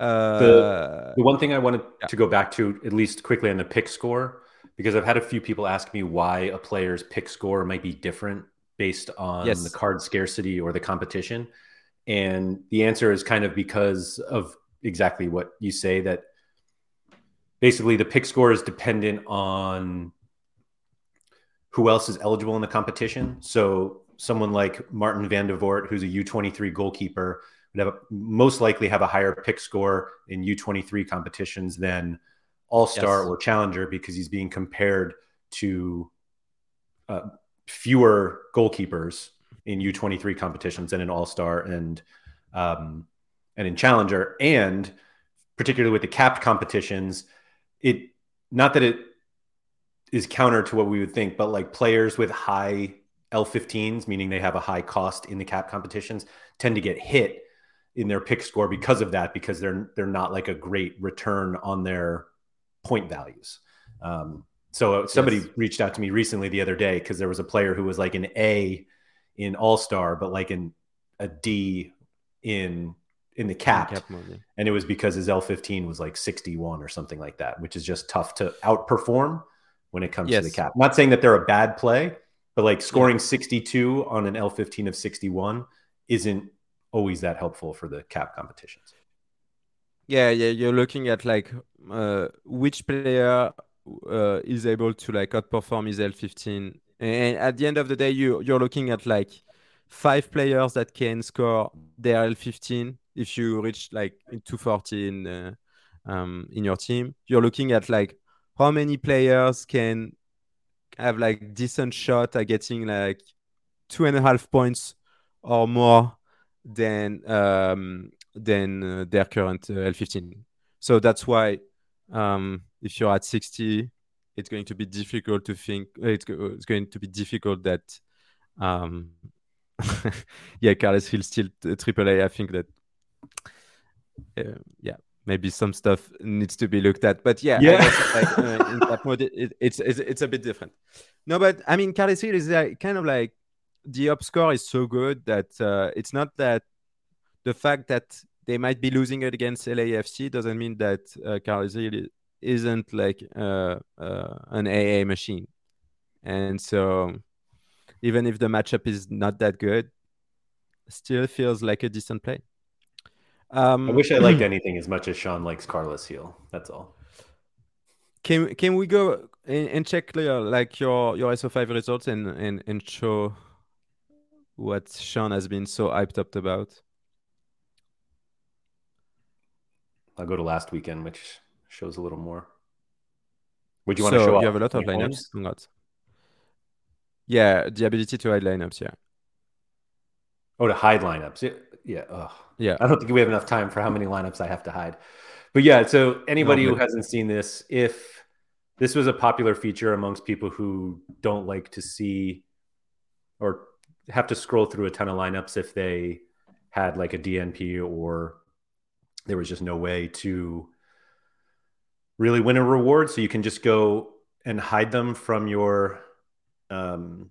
Uh, the, the one thing I wanted yeah. to go back to, at least quickly on the pick score, because I've had a few people ask me why a player's pick score might be different based on yes. the card scarcity or the competition. And the answer is kind of because of exactly what you say that basically the pick score is dependent on who else is eligible in the competition. So someone like Maarten Vandevoordt, who's a U23 goalkeeper, would have a, most likely have a higher pick score in U23 competitions than All Star yes. or Challenger because he's being compared to uh, fewer goalkeepers in U23 competitions than an All Star and um, and in Challenger, and particularly with the capped competitions, it not that it is counter to what we would think, but like players with high L15s, meaning they have a high cost in the cap competitions, tend to get hit in their pick score because of that, because they're they're not like a great return on their point values. Um, so somebody yes. reached out to me recently the other day because there was a player who was like an A in All Star, but like in a D in in the cap, cap and it was because his L15 was like 61 or something like that, which is just tough to outperform when it comes yes. to the cap. I'm not saying that they're a bad play, but like scoring 62 on an L15 of 61 isn't always that helpful for the cap competitions. Yeah, yeah, you're looking at like uh, which player uh, is able to like outperform his L15, and at the end of the day, you you're looking at like five players that can score their L15. If you reach like 240 in uh, um, in your team, you're looking at like how many players can have like decent shot at getting like two and a half points or more than um, than uh, their current uh, L15. So that's why um, if you're at 60, it's going to be difficult to think. It's, it's going to be difficult that um, yeah, Carles Gil still triple A. I think that uh, yeah, maybe some stuff needs to be looked at. But yeah, yeah. like, uh, in that mode, it, it's, it's it's a bit different. No, but I mean, Carles Gil is like, kind of like the up score is so good that uh, it's not that the fact that they might be losing it against LAFC doesn't mean that uh, Carles Gil isn't like uh, uh, an AA machine. And so even if the matchup is not that good, still feels like a decent play. Um, I wish I liked anything as much as Sean likes Carles Gil. That's all. Can can we go and, and check like your your SO5 results and, and and show what Sean has been so hyped up about? I'll go to last weekend, which shows a little more. Would you want so to show? You have a lot of lineups. Congrats. Yeah, the ability to hide lineups. Yeah. Oh, to hide lineups. Yeah. Yeah. Ugh. Yeah. I don't think we have enough time for how many lineups I have to hide. But yeah, so anybody no, but... who hasn't seen this, if this was a popular feature amongst people who don't like to see or have to scroll through a ton of lineups if they had like a DNP or there was just no way to really win a reward. So you can just go and hide them from your um,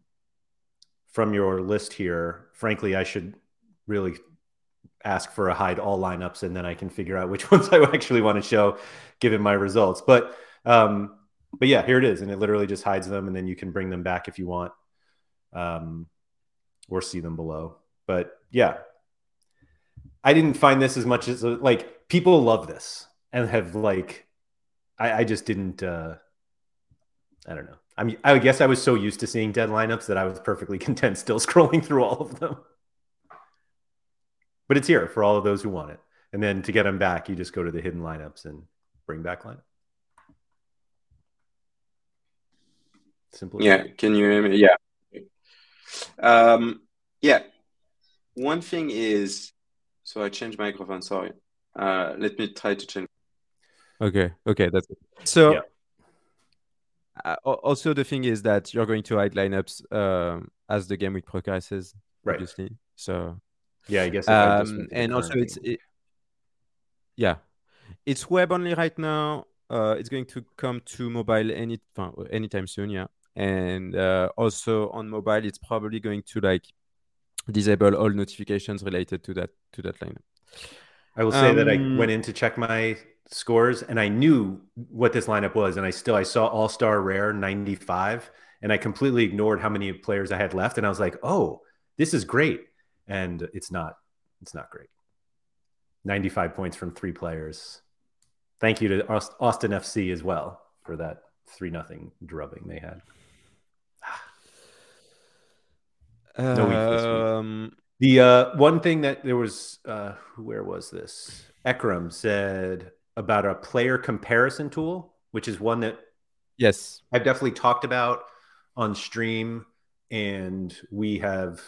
from your list here. Frankly, I should really ask for a hide all lineups, and then I can figure out which ones I actually want to show, given my results. But um, but yeah, here it is, and it literally just hides them, and then you can bring them back if you want, um, or see them below. But yeah, I didn't find this as much as like people love this and have like I, I just didn't uh I don't know. I mean I guess I was so used to seeing dead lineups that I was perfectly content still scrolling through all of them. But it's here for all of those who want it. And then to get them back, you just go to the hidden lineups and bring back lineup. Simple. Yeah. Can you hear me? Yeah. Um, yeah. One thing is so I changed microphone. Sorry. Uh, let me try to change. Okay. Okay. That's it. So. Yeah. Uh, also, the thing is that you're going to hide lineups um, as the game week progresses, right. obviously. So, yeah, I guess. Um, and also, it's it, yeah, it's web only right now. Uh, it's going to come to mobile any anytime soon. Yeah, and uh, also on mobile, it's probably going to like disable all notifications related to that to that lineup. I will say um, that I um, went in to check my scores and I knew what this lineup was, and I still I saw All Star Rare 95, and I completely ignored how many players I had left, and I was like, oh, this is great, and it's not. It's not great. 95 points from three players. Thank you to Austin FC as well for that three nothing drubbing they had. No um, the uh, one thing that there was, uh, where was this? Ekram said about a player comparison tool, which is one that yes, I've definitely talked about on stream, and we have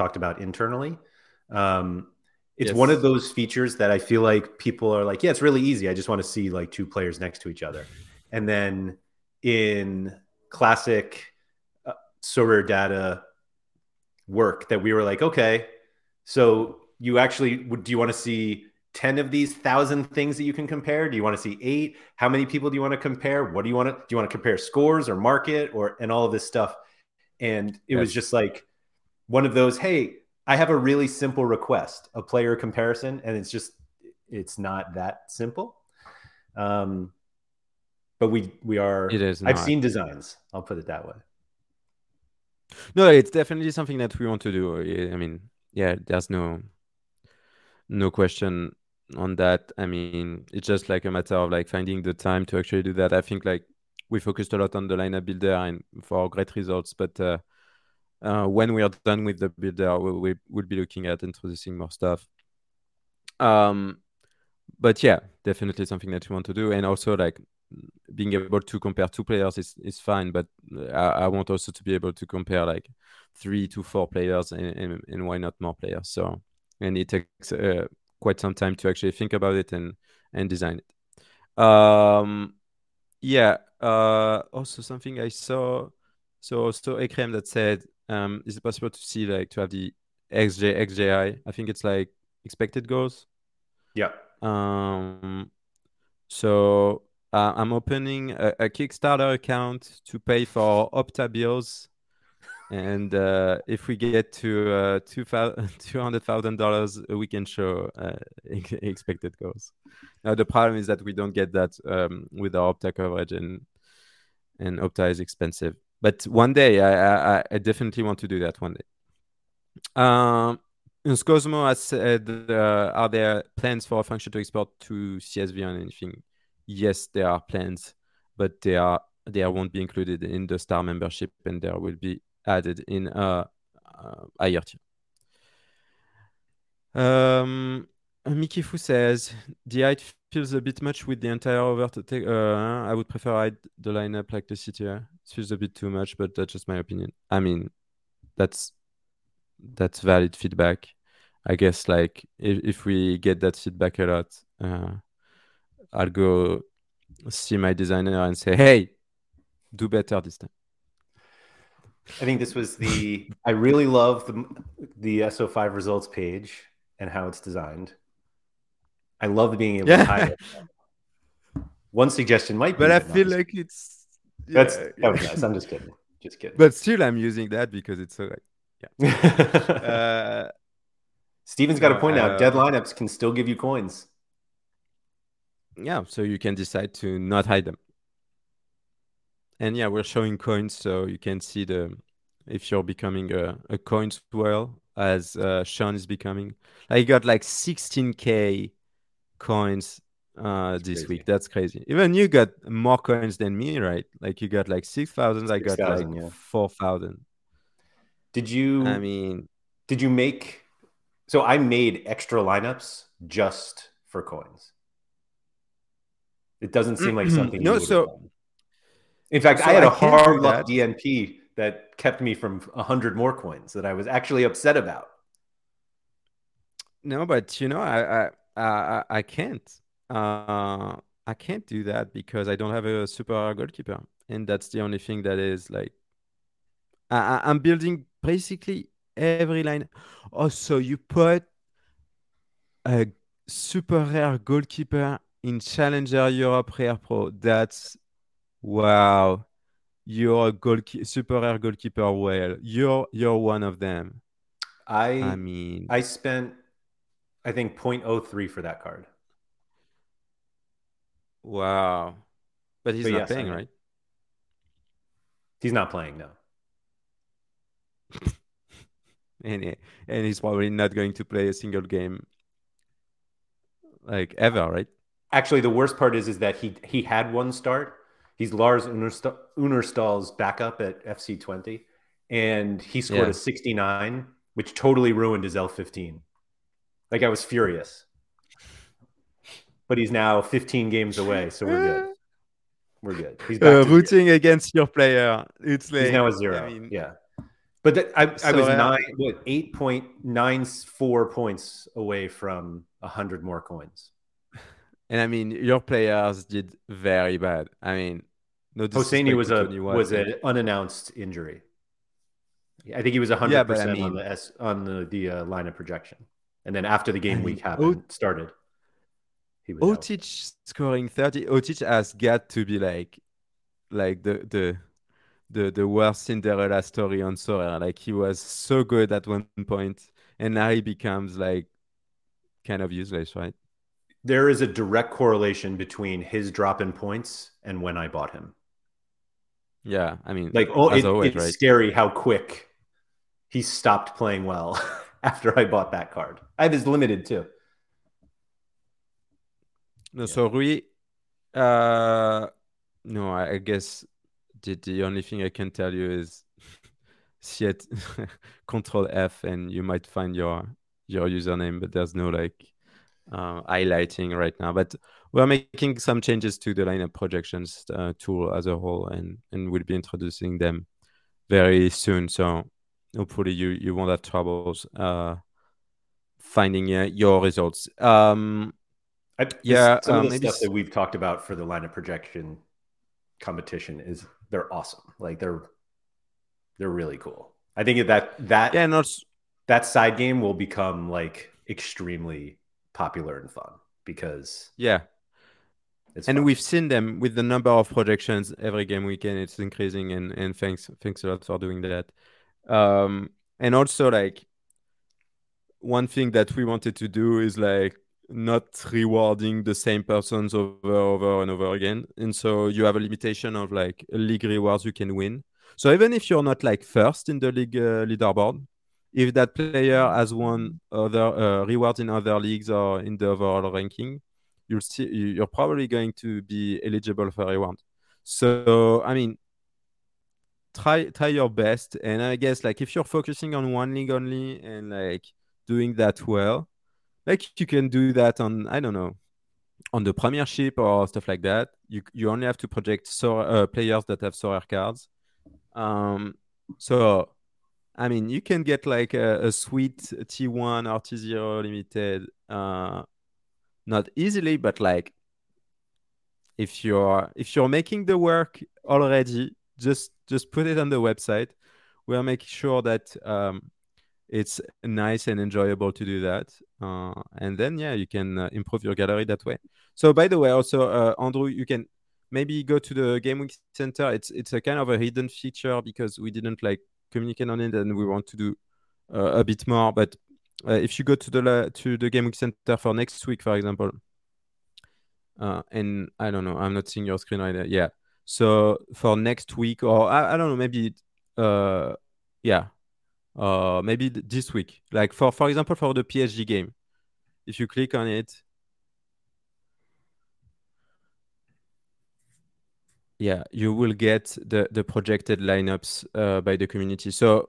talked about internally. Um, it's yes. one of those features that I feel like people are like, yeah, it's really easy. I just want to see like two players next to each other, and then in classic uh, Sorare data work that we were like, okay, so you actually do you want to see 10 of these thousand things that you can compare? Do you want to see eight? How many people do you want to compare? What do you want to do you want to compare scores or market or and all of this stuff? And it yes. was just like one of those, hey, I have a really simple request, a player comparison, and it's just it's not that simple. Um but we we are it is I've seen designs, I'll put it that way. No, it's definitely something that we want to do. I mean, yeah, there's no no question on that. I mean, it's just like a matter of like finding the time to actually do that. I think like we focused a lot on the lineup builder and for great results, but uh, uh, when we are done with the builder, we, we will be looking at introducing more stuff. Um, but yeah, definitely something that you want to do, and also like being able to compare two players is is fine, but I, I want also to be able to compare like three to four players, and, and, and why not more players? So, and it takes uh, quite some time to actually think about it and and design it. Um, yeah. Uh, also something I saw. So also Ekrem that said, um, is it possible to see like to have the XJ XJI? I think it's like expected goals. Yeah. Um, so uh, I'm opening a, a, Kickstarter account to pay for Opta bills. And uh, if we get to uh, $200,000 a weekend show, uh, expected goals. Now, the problem is that we don't get that um, with our Opta coverage, and, and Opta is expensive. But one day, I, I, I definitely want to do that one day. Um, Cosmo has said, uh, are there plans for a function to export to CSV or anything? Yes, there are plans, but they are they won't be included in the star membership, and there will be added in uh, higher tier. Um, Mickey Fu says the feels a bit much with the entire over. Uh, I would prefer hide the lineup like the CTR. It feels a bit too much, but that's just my opinion. I mean, that's that's valid feedback. I guess like if, if we get that feedback a lot, uh, I'll go see my designer and say, "Hey, do better this time." I think this was the. I really love the the SO5 results page and how it's designed. I love being able yeah. to hide it. One suggestion might be, but I feel like it's. Yeah, That's that was nice. I'm just kidding. Just kidding. But still, I'm using that because it's so like yeah. uh, Steven's got a point uh, now. Dead lineups can still give you coins. Yeah, so you can decide to not hide them. And yeah, we're showing coins, so you can see the if you're becoming a, a coin swirl as uh, Sean is becoming. I got like 16k coins uh That's this crazy. week. That's crazy. Even you got more coins than me, right? Like you got like 6,000, I got like yeah. 4,000. Did you I mean, did you make so I made extra lineups just for coins. It doesn't seem like something. no, so in fact, so I had a hard luck DNP that kept me from a hundred more coins that I was actually upset about. No, but you know, I I I, I can't. Uh, I can't do that because I don't have a super rare goalkeeper, and that's the only thing that is like. I, I'm building basically every line. Also, you put a super rare goalkeeper in Challenger Europe Rare Pro. That's wow. You're a goalkeeper, super rare goalkeeper. Well, you're you're one of them. I I mean, I spent I think 0.03 for that card. Wow, but he's but not yes, playing, right? He's not playing, no. and and he's probably not going to play a single game like ever, right? Actually, the worst part is is that he he had one start. He's Lars Unnerstall's backup at FC Twente, and he scored yeah. a sixty nine, which totally ruined his L fifteen. Like I was furious, but he's now fifteen games away, so we're good. We're good. He's uh, rooting zero. against your player. It's like he's now a zero. I mean, yeah. But that, I, so, I was nine, what, eight point nine four points away from a hundred more coins. And I mean, your players did very bad. I mean, no Hosseini was a was an unannounced injury. I think he was hundred yeah, percent I mean, on the S on the the uh, line of projection, and then after the game mean, week happened o- started, he was Otic out. scoring thirty. Otic has got to be like, like the the the the worst Cinderella story on Sorare. Like he was so good at one point, and now he becomes like kind of useless, right? There is a direct correlation between his drop in points and when I bought him. Yeah, I mean, like oh, it, always, it's right? scary how quick he stopped playing well after I bought that card. I have his limited too. No, yeah. so Rui, uh, no, I guess the, the only thing I can tell you is hit control F and you might find your your username, but there's no like uh, highlighting right now. But we're making some changes to the lineup projections uh, tool as a whole, and and we'll be introducing them very soon. So hopefully you you won't have troubles uh, finding uh, your results. Um, I, yeah, some of the stuff that we've talked about for the lineup projection competition is they're awesome. Like they're they're really cool. I think that that yeah, no, that side game will become like extremely popular and fun because yeah and fun. we've seen them with the number of projections every game weekend it's increasing and and thanks thanks a lot for doing that um and also like one thing that we wanted to do is like not rewarding the same persons over over and over again and so you have a limitation of like league rewards you can win so even if you're not like first in the league uh, leaderboard if that player has won other uh, rewards in other leagues or in the overall ranking, you'll see you're probably going to be eligible for a reward. So I mean, try try your best, and I guess like if you're focusing on one league only and like doing that well, like you can do that on I don't know on the Premiership or stuff like that. You you only have to project so, uh, players that have Sorare cards. Um, so I mean, you can get like a, a sweet T1 or T0 limited, uh, not easily, but like if you're if you're making the work already, just just put it on the website. We'll make sure that um, it's nice and enjoyable to do that, uh, and then yeah, you can uh, improve your gallery that way. So by the way, also uh, Andrew, you can maybe go to the Game Week Center. It's it's a kind of a hidden feature because we didn't like communicate on it, and we want to do uh, a bit more. But uh, if you go to the to the Game Week Center for next week, for example, uh, and I don't know, I'm not seeing your screen right there. Yeah. So for next week, or I, I don't know, maybe, uh, yeah, uh, maybe this week. Like for for example, for the PSG game, if you click on it, yeah you will get the the projected lineups uh, by the community. So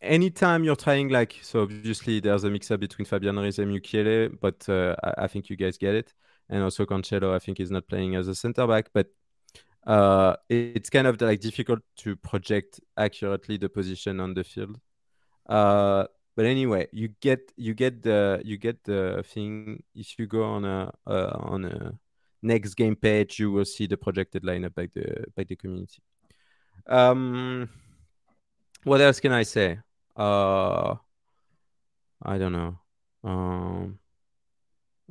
anytime you're trying like so obviously there's a mix-up between fabian Ruiz and Mukiele, but uh, I, I, think you guys get it. And also Cancelo I think is not playing as a center back but uh, it's kind of like difficult to project accurately the position on the field uh, but anyway you get you get the you get the thing if you go on a uh, on a next game page, you will see the projected lineup by the by the community. Um, what else can I say? Uh, I don't know. Um,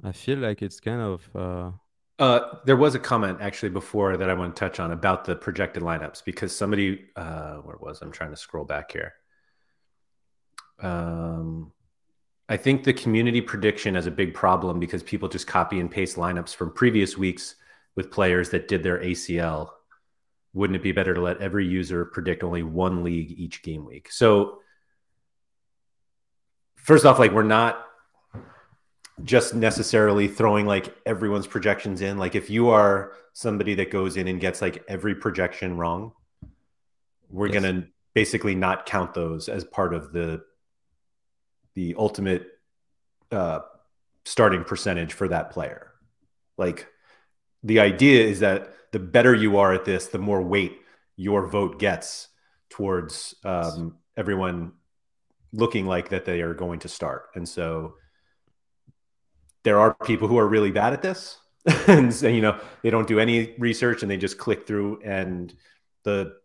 I feel like it's kind of. Uh... There was a comment actually before that I want to touch on about the projected lineups because somebody, uh, where was I'm trying to scroll back here. Um, I think the community prediction is a big problem because people just copy and paste lineups from previous weeks with players that did their ACL. Wouldn't it be better to let every user predict only one league each game week? So, first off, like we're not just necessarily throwing like everyone's projections in. Like if you are somebody that goes in and gets like every projection wrong, we're yes. going to basically not count those as part of the the ultimate uh, starting percentage for that player. Like the idea is that the better you are at this, the more weight your vote gets towards um, everyone looking like that they are going to start. And so there are people who are really bad at this. and you know, they don't do any research and they just click through and the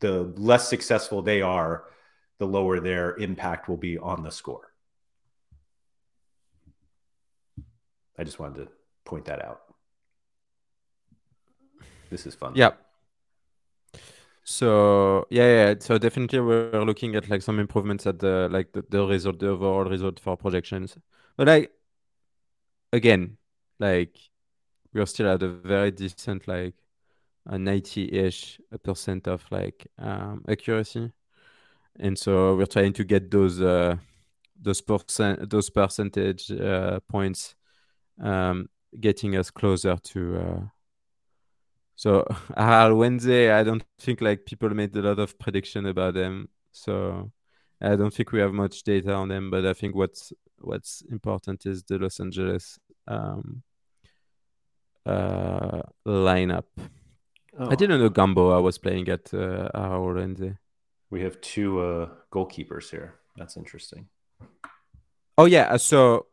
the less successful they are, the lower their impact will be on the score. I just wanted to point that out. This is fun. Yeah. So yeah, yeah. So definitely we're looking at like some improvements at the like the, the result, the overall result for projections. But like again, like we're still at a very decent like a 90-ish percent of like um, accuracy. And so we're trying to get those uh those percent those percentage uh, points um, getting us closer to. Uh... So Harald Wednesday, I don't think like people made a lot of prediction about them. So I don't think we have much data on them. But I think what's what's important is the Los Angeles um, uh, lineup. Oh, I didn't know Gamboa was playing at uh, Orense. We have two uh, goalkeepers here. That's interesting. Oh yeah, uh, so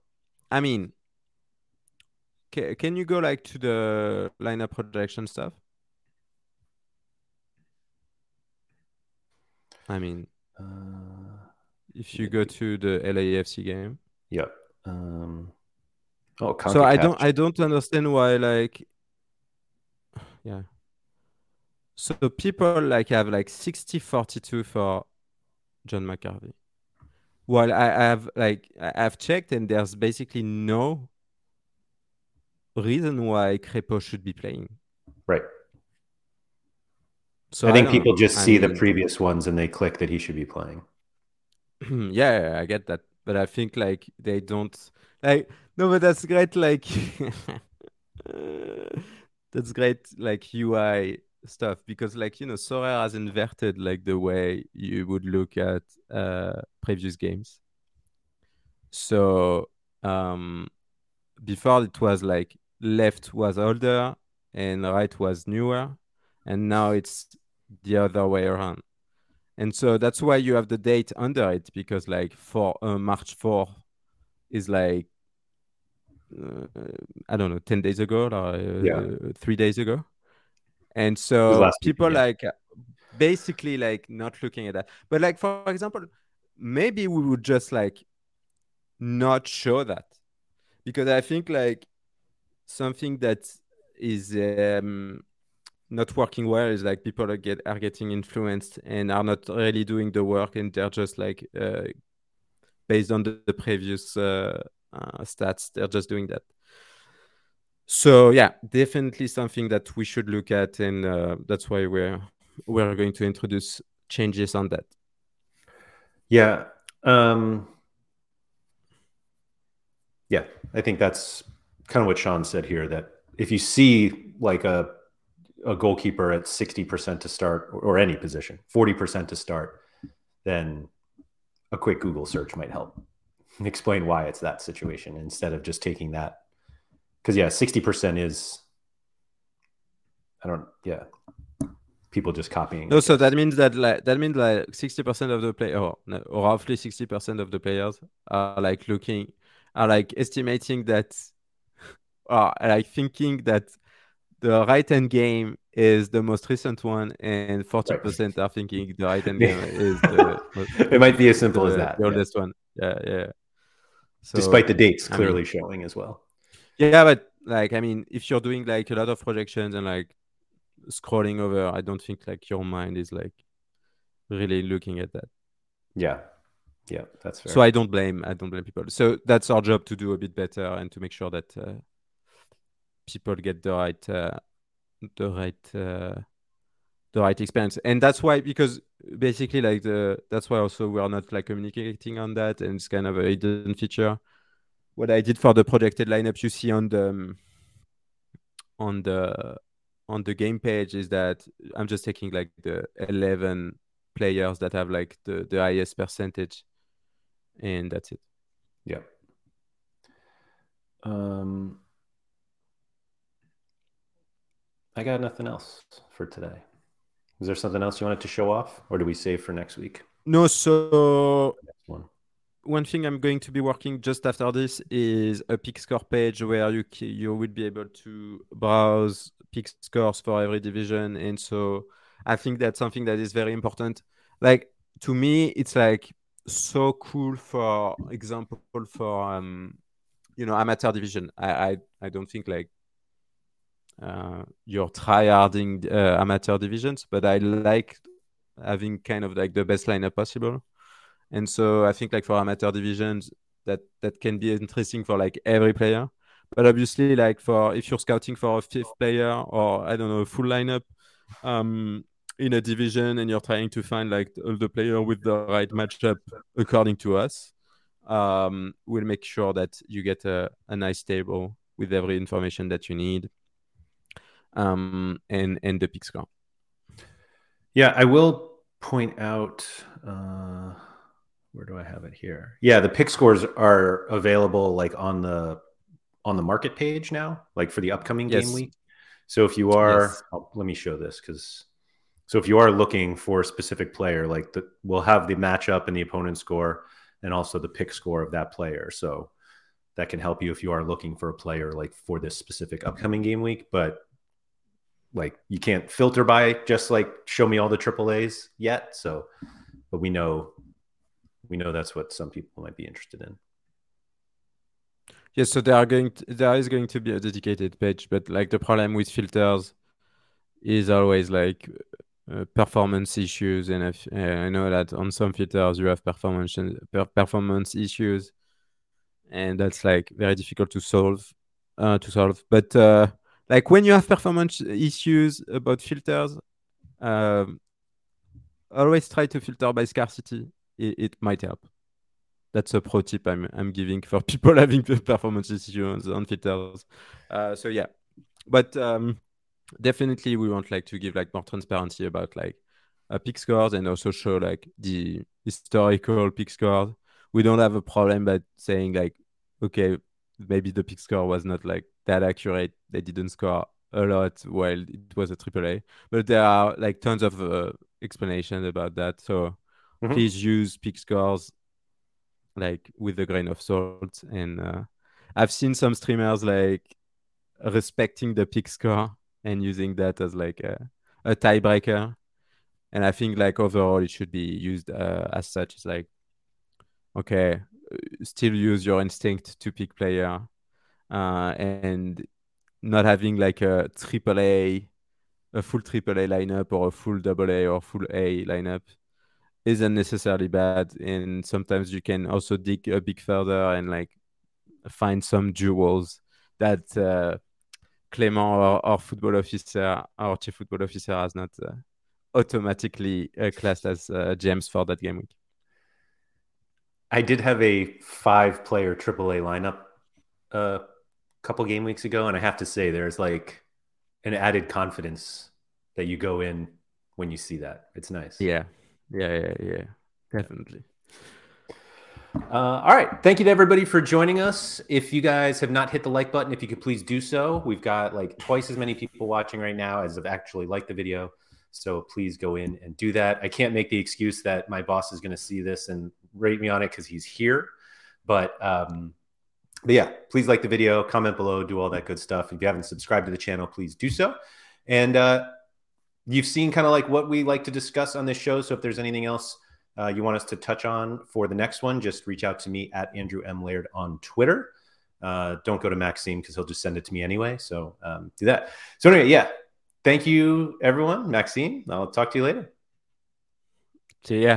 I mean, ca- can you go like to the lineup projection stuff? I mean, Uh, if you go to the LAFC game. Yep. Um, oh, so I don't I don't understand why like yeah. So people like have like 60 42 for John McCarthy. While I have like I- I've checked and there's basically no reason why Crépeau should be playing. Right. So I think people know. just I see the previous ones and they click that he should be playing. yeah, yeah, I get that, but I think like they don't like no, but that's great. Like that's great, like UI stuff because like you know, Sorare has inverted like the way you would look at uh previous games. So um before it was like left was older and right was newer, and now it's the other way around. And so that's why you have the date under it because like for uh, March 4 is like uh, I don't know 10 days ago or uh, Yeah. 3 days ago. And so last week, people yeah. like basically like not looking at that. But like for example, maybe we would just like not show that because I think like something that is um, not working well is like people are get are getting influenced and are not really doing the work and they're just like uh, based on the, the previous uh, uh, stats they're just doing that so yeah definitely something that we should look at and uh, that's why we're we're going to introduce changes on that Yeah. Um, yeah, I think that's kind of what Sean said here that if you see like a a goalkeeper at 60% to start or, any position, 40% to start, then a quick Google search might help explain why it's that situation instead of just taking that. Because, yeah, 60% is, I don't, yeah, people just copying. no so that means that like that means like 60% of the player, or, or roughly 60% of the players are like looking are like estimating that are like thinking that the right hand game is the most recent one and 40% are thinking the right hand game is the, most- it might be as simple as that. the yeah. oldest one yeah yeah so, Despite the dates I mean- clearly showing as well. yeah but like i mean if you're doing like a lot of projections and like scrolling over i don't think like your mind is like really looking at that Yeah. Yeah, that's fair. so i don't blame i don't blame people so that's our job to do a bit better and to make sure that uh, people get the right uh, the right uh, the right experience. And that's why because basically like the that's why also we are not like communicating on that and it's kind of a hidden feature. What i did for the projected lineup you see on the um, on the on the game page is that i'm just taking like the 11 players that have like the the highest percentage and that's it. Yeah. Um, I got nothing else for today. Is there something else you wanted to show off, or do we save for next week? no so Next one. one thing I'm going to be working just after this is a pick score page where you you will be able to browse pick scores for every division, and so I think that's something that is very important. Like to me, it's like so cool. For example, for um, you know, amateur division, I I, I don't think like uh, you're tryharding uh, amateur divisions, but I like having kind of like the best lineup possible. And so I think like for amateur divisions, that that can be interesting for like every player. But obviously, like for if you're scouting for a fifth player or I don't know, a full lineup um, in a division, and you're trying to find like all the player with the right matchup according to us, um, we'll make sure that you get a, a nice table with every information that you need, um, and and the pick score. Yeah, I will point out. Uh, where do I have it here? Yeah, the pick scores are available like on the on the market page now, like for the upcoming Yes. game week. So if you are, Yes. oh, let me show this because. So if you are looking for a specific player, like the, we'll have the matchup and the opponent score, and also the pick score of that player. So that can help you if you are looking for a player like for this specific upcoming game week. But like you can't filter by just like show me all the triple A's yet. So, but we know we know that's what some people might be interested in. Yes, so there are going to, there is going to be a dedicated page, but like the problem with filters is always like uh, performance issues, and if, uh, I know that on some filters you have performance per- performance issues, and that's like very difficult to solve uh, to solve. But uh, like when you have performance issues about filters, um, always try to filter by scarcity. It, it might help that's a pro tip I'm I'm giving for people having performance issues on filters. Uh, so yeah, but um, definitely we want like to give like more transparency about like uh, pick scores and also show like the historical pick scores. We don't have a problem by saying like okay maybe the pick score was not like that accurate. They didn't score a lot while it was a AAA, but there are like tons of uh, explanations about that. So Mhm. please use pick scores like with a grain of salt. And uh, I've seen some streamers like respecting the pick score and using that as like a, a tiebreaker. And I think like overall it should be used uh, as such. It's like okay, still use your instinct to pick player, uh, and not having like a triple A, a full triple A lineup or a full double A or full A lineup isn't necessarily bad. And sometimes you can also dig a bit further and like find some jewels that uh, Clément, our, our football officer, our chief football officer, has not uh, automatically uh, classed as uh, gems for that game week. I did have a five player AAA lineup a couple game weeks ago, and I have to say there's like an added confidence that you go in when you see that. It's nice. Yeah, yeah, yeah, yeah, definitely. Uh, all right. Thank you to everybody for joining us. If you guys have not hit the like button, if you could please do so. We've got like twice as many people watching right now as have actually liked the video. So please go in and do that. I can't make the excuse that my boss is going to see this and rate me on it because he's here. But, um, but yeah, please like the video, comment below, do all that good stuff. If you haven't subscribed to the channel, please do so. And uh, you've seen kind of like what we like to discuss on this show. So if there's anything else uh, you want us to touch on for the next one, just reach out to me at Andrew M. Laird on Twitter. Uh, don't go to Maxime because he'll just send it to me anyway. So um, do that. So anyway, yeah. Thank you, everyone. Maxime, I'll talk to you later. See ya.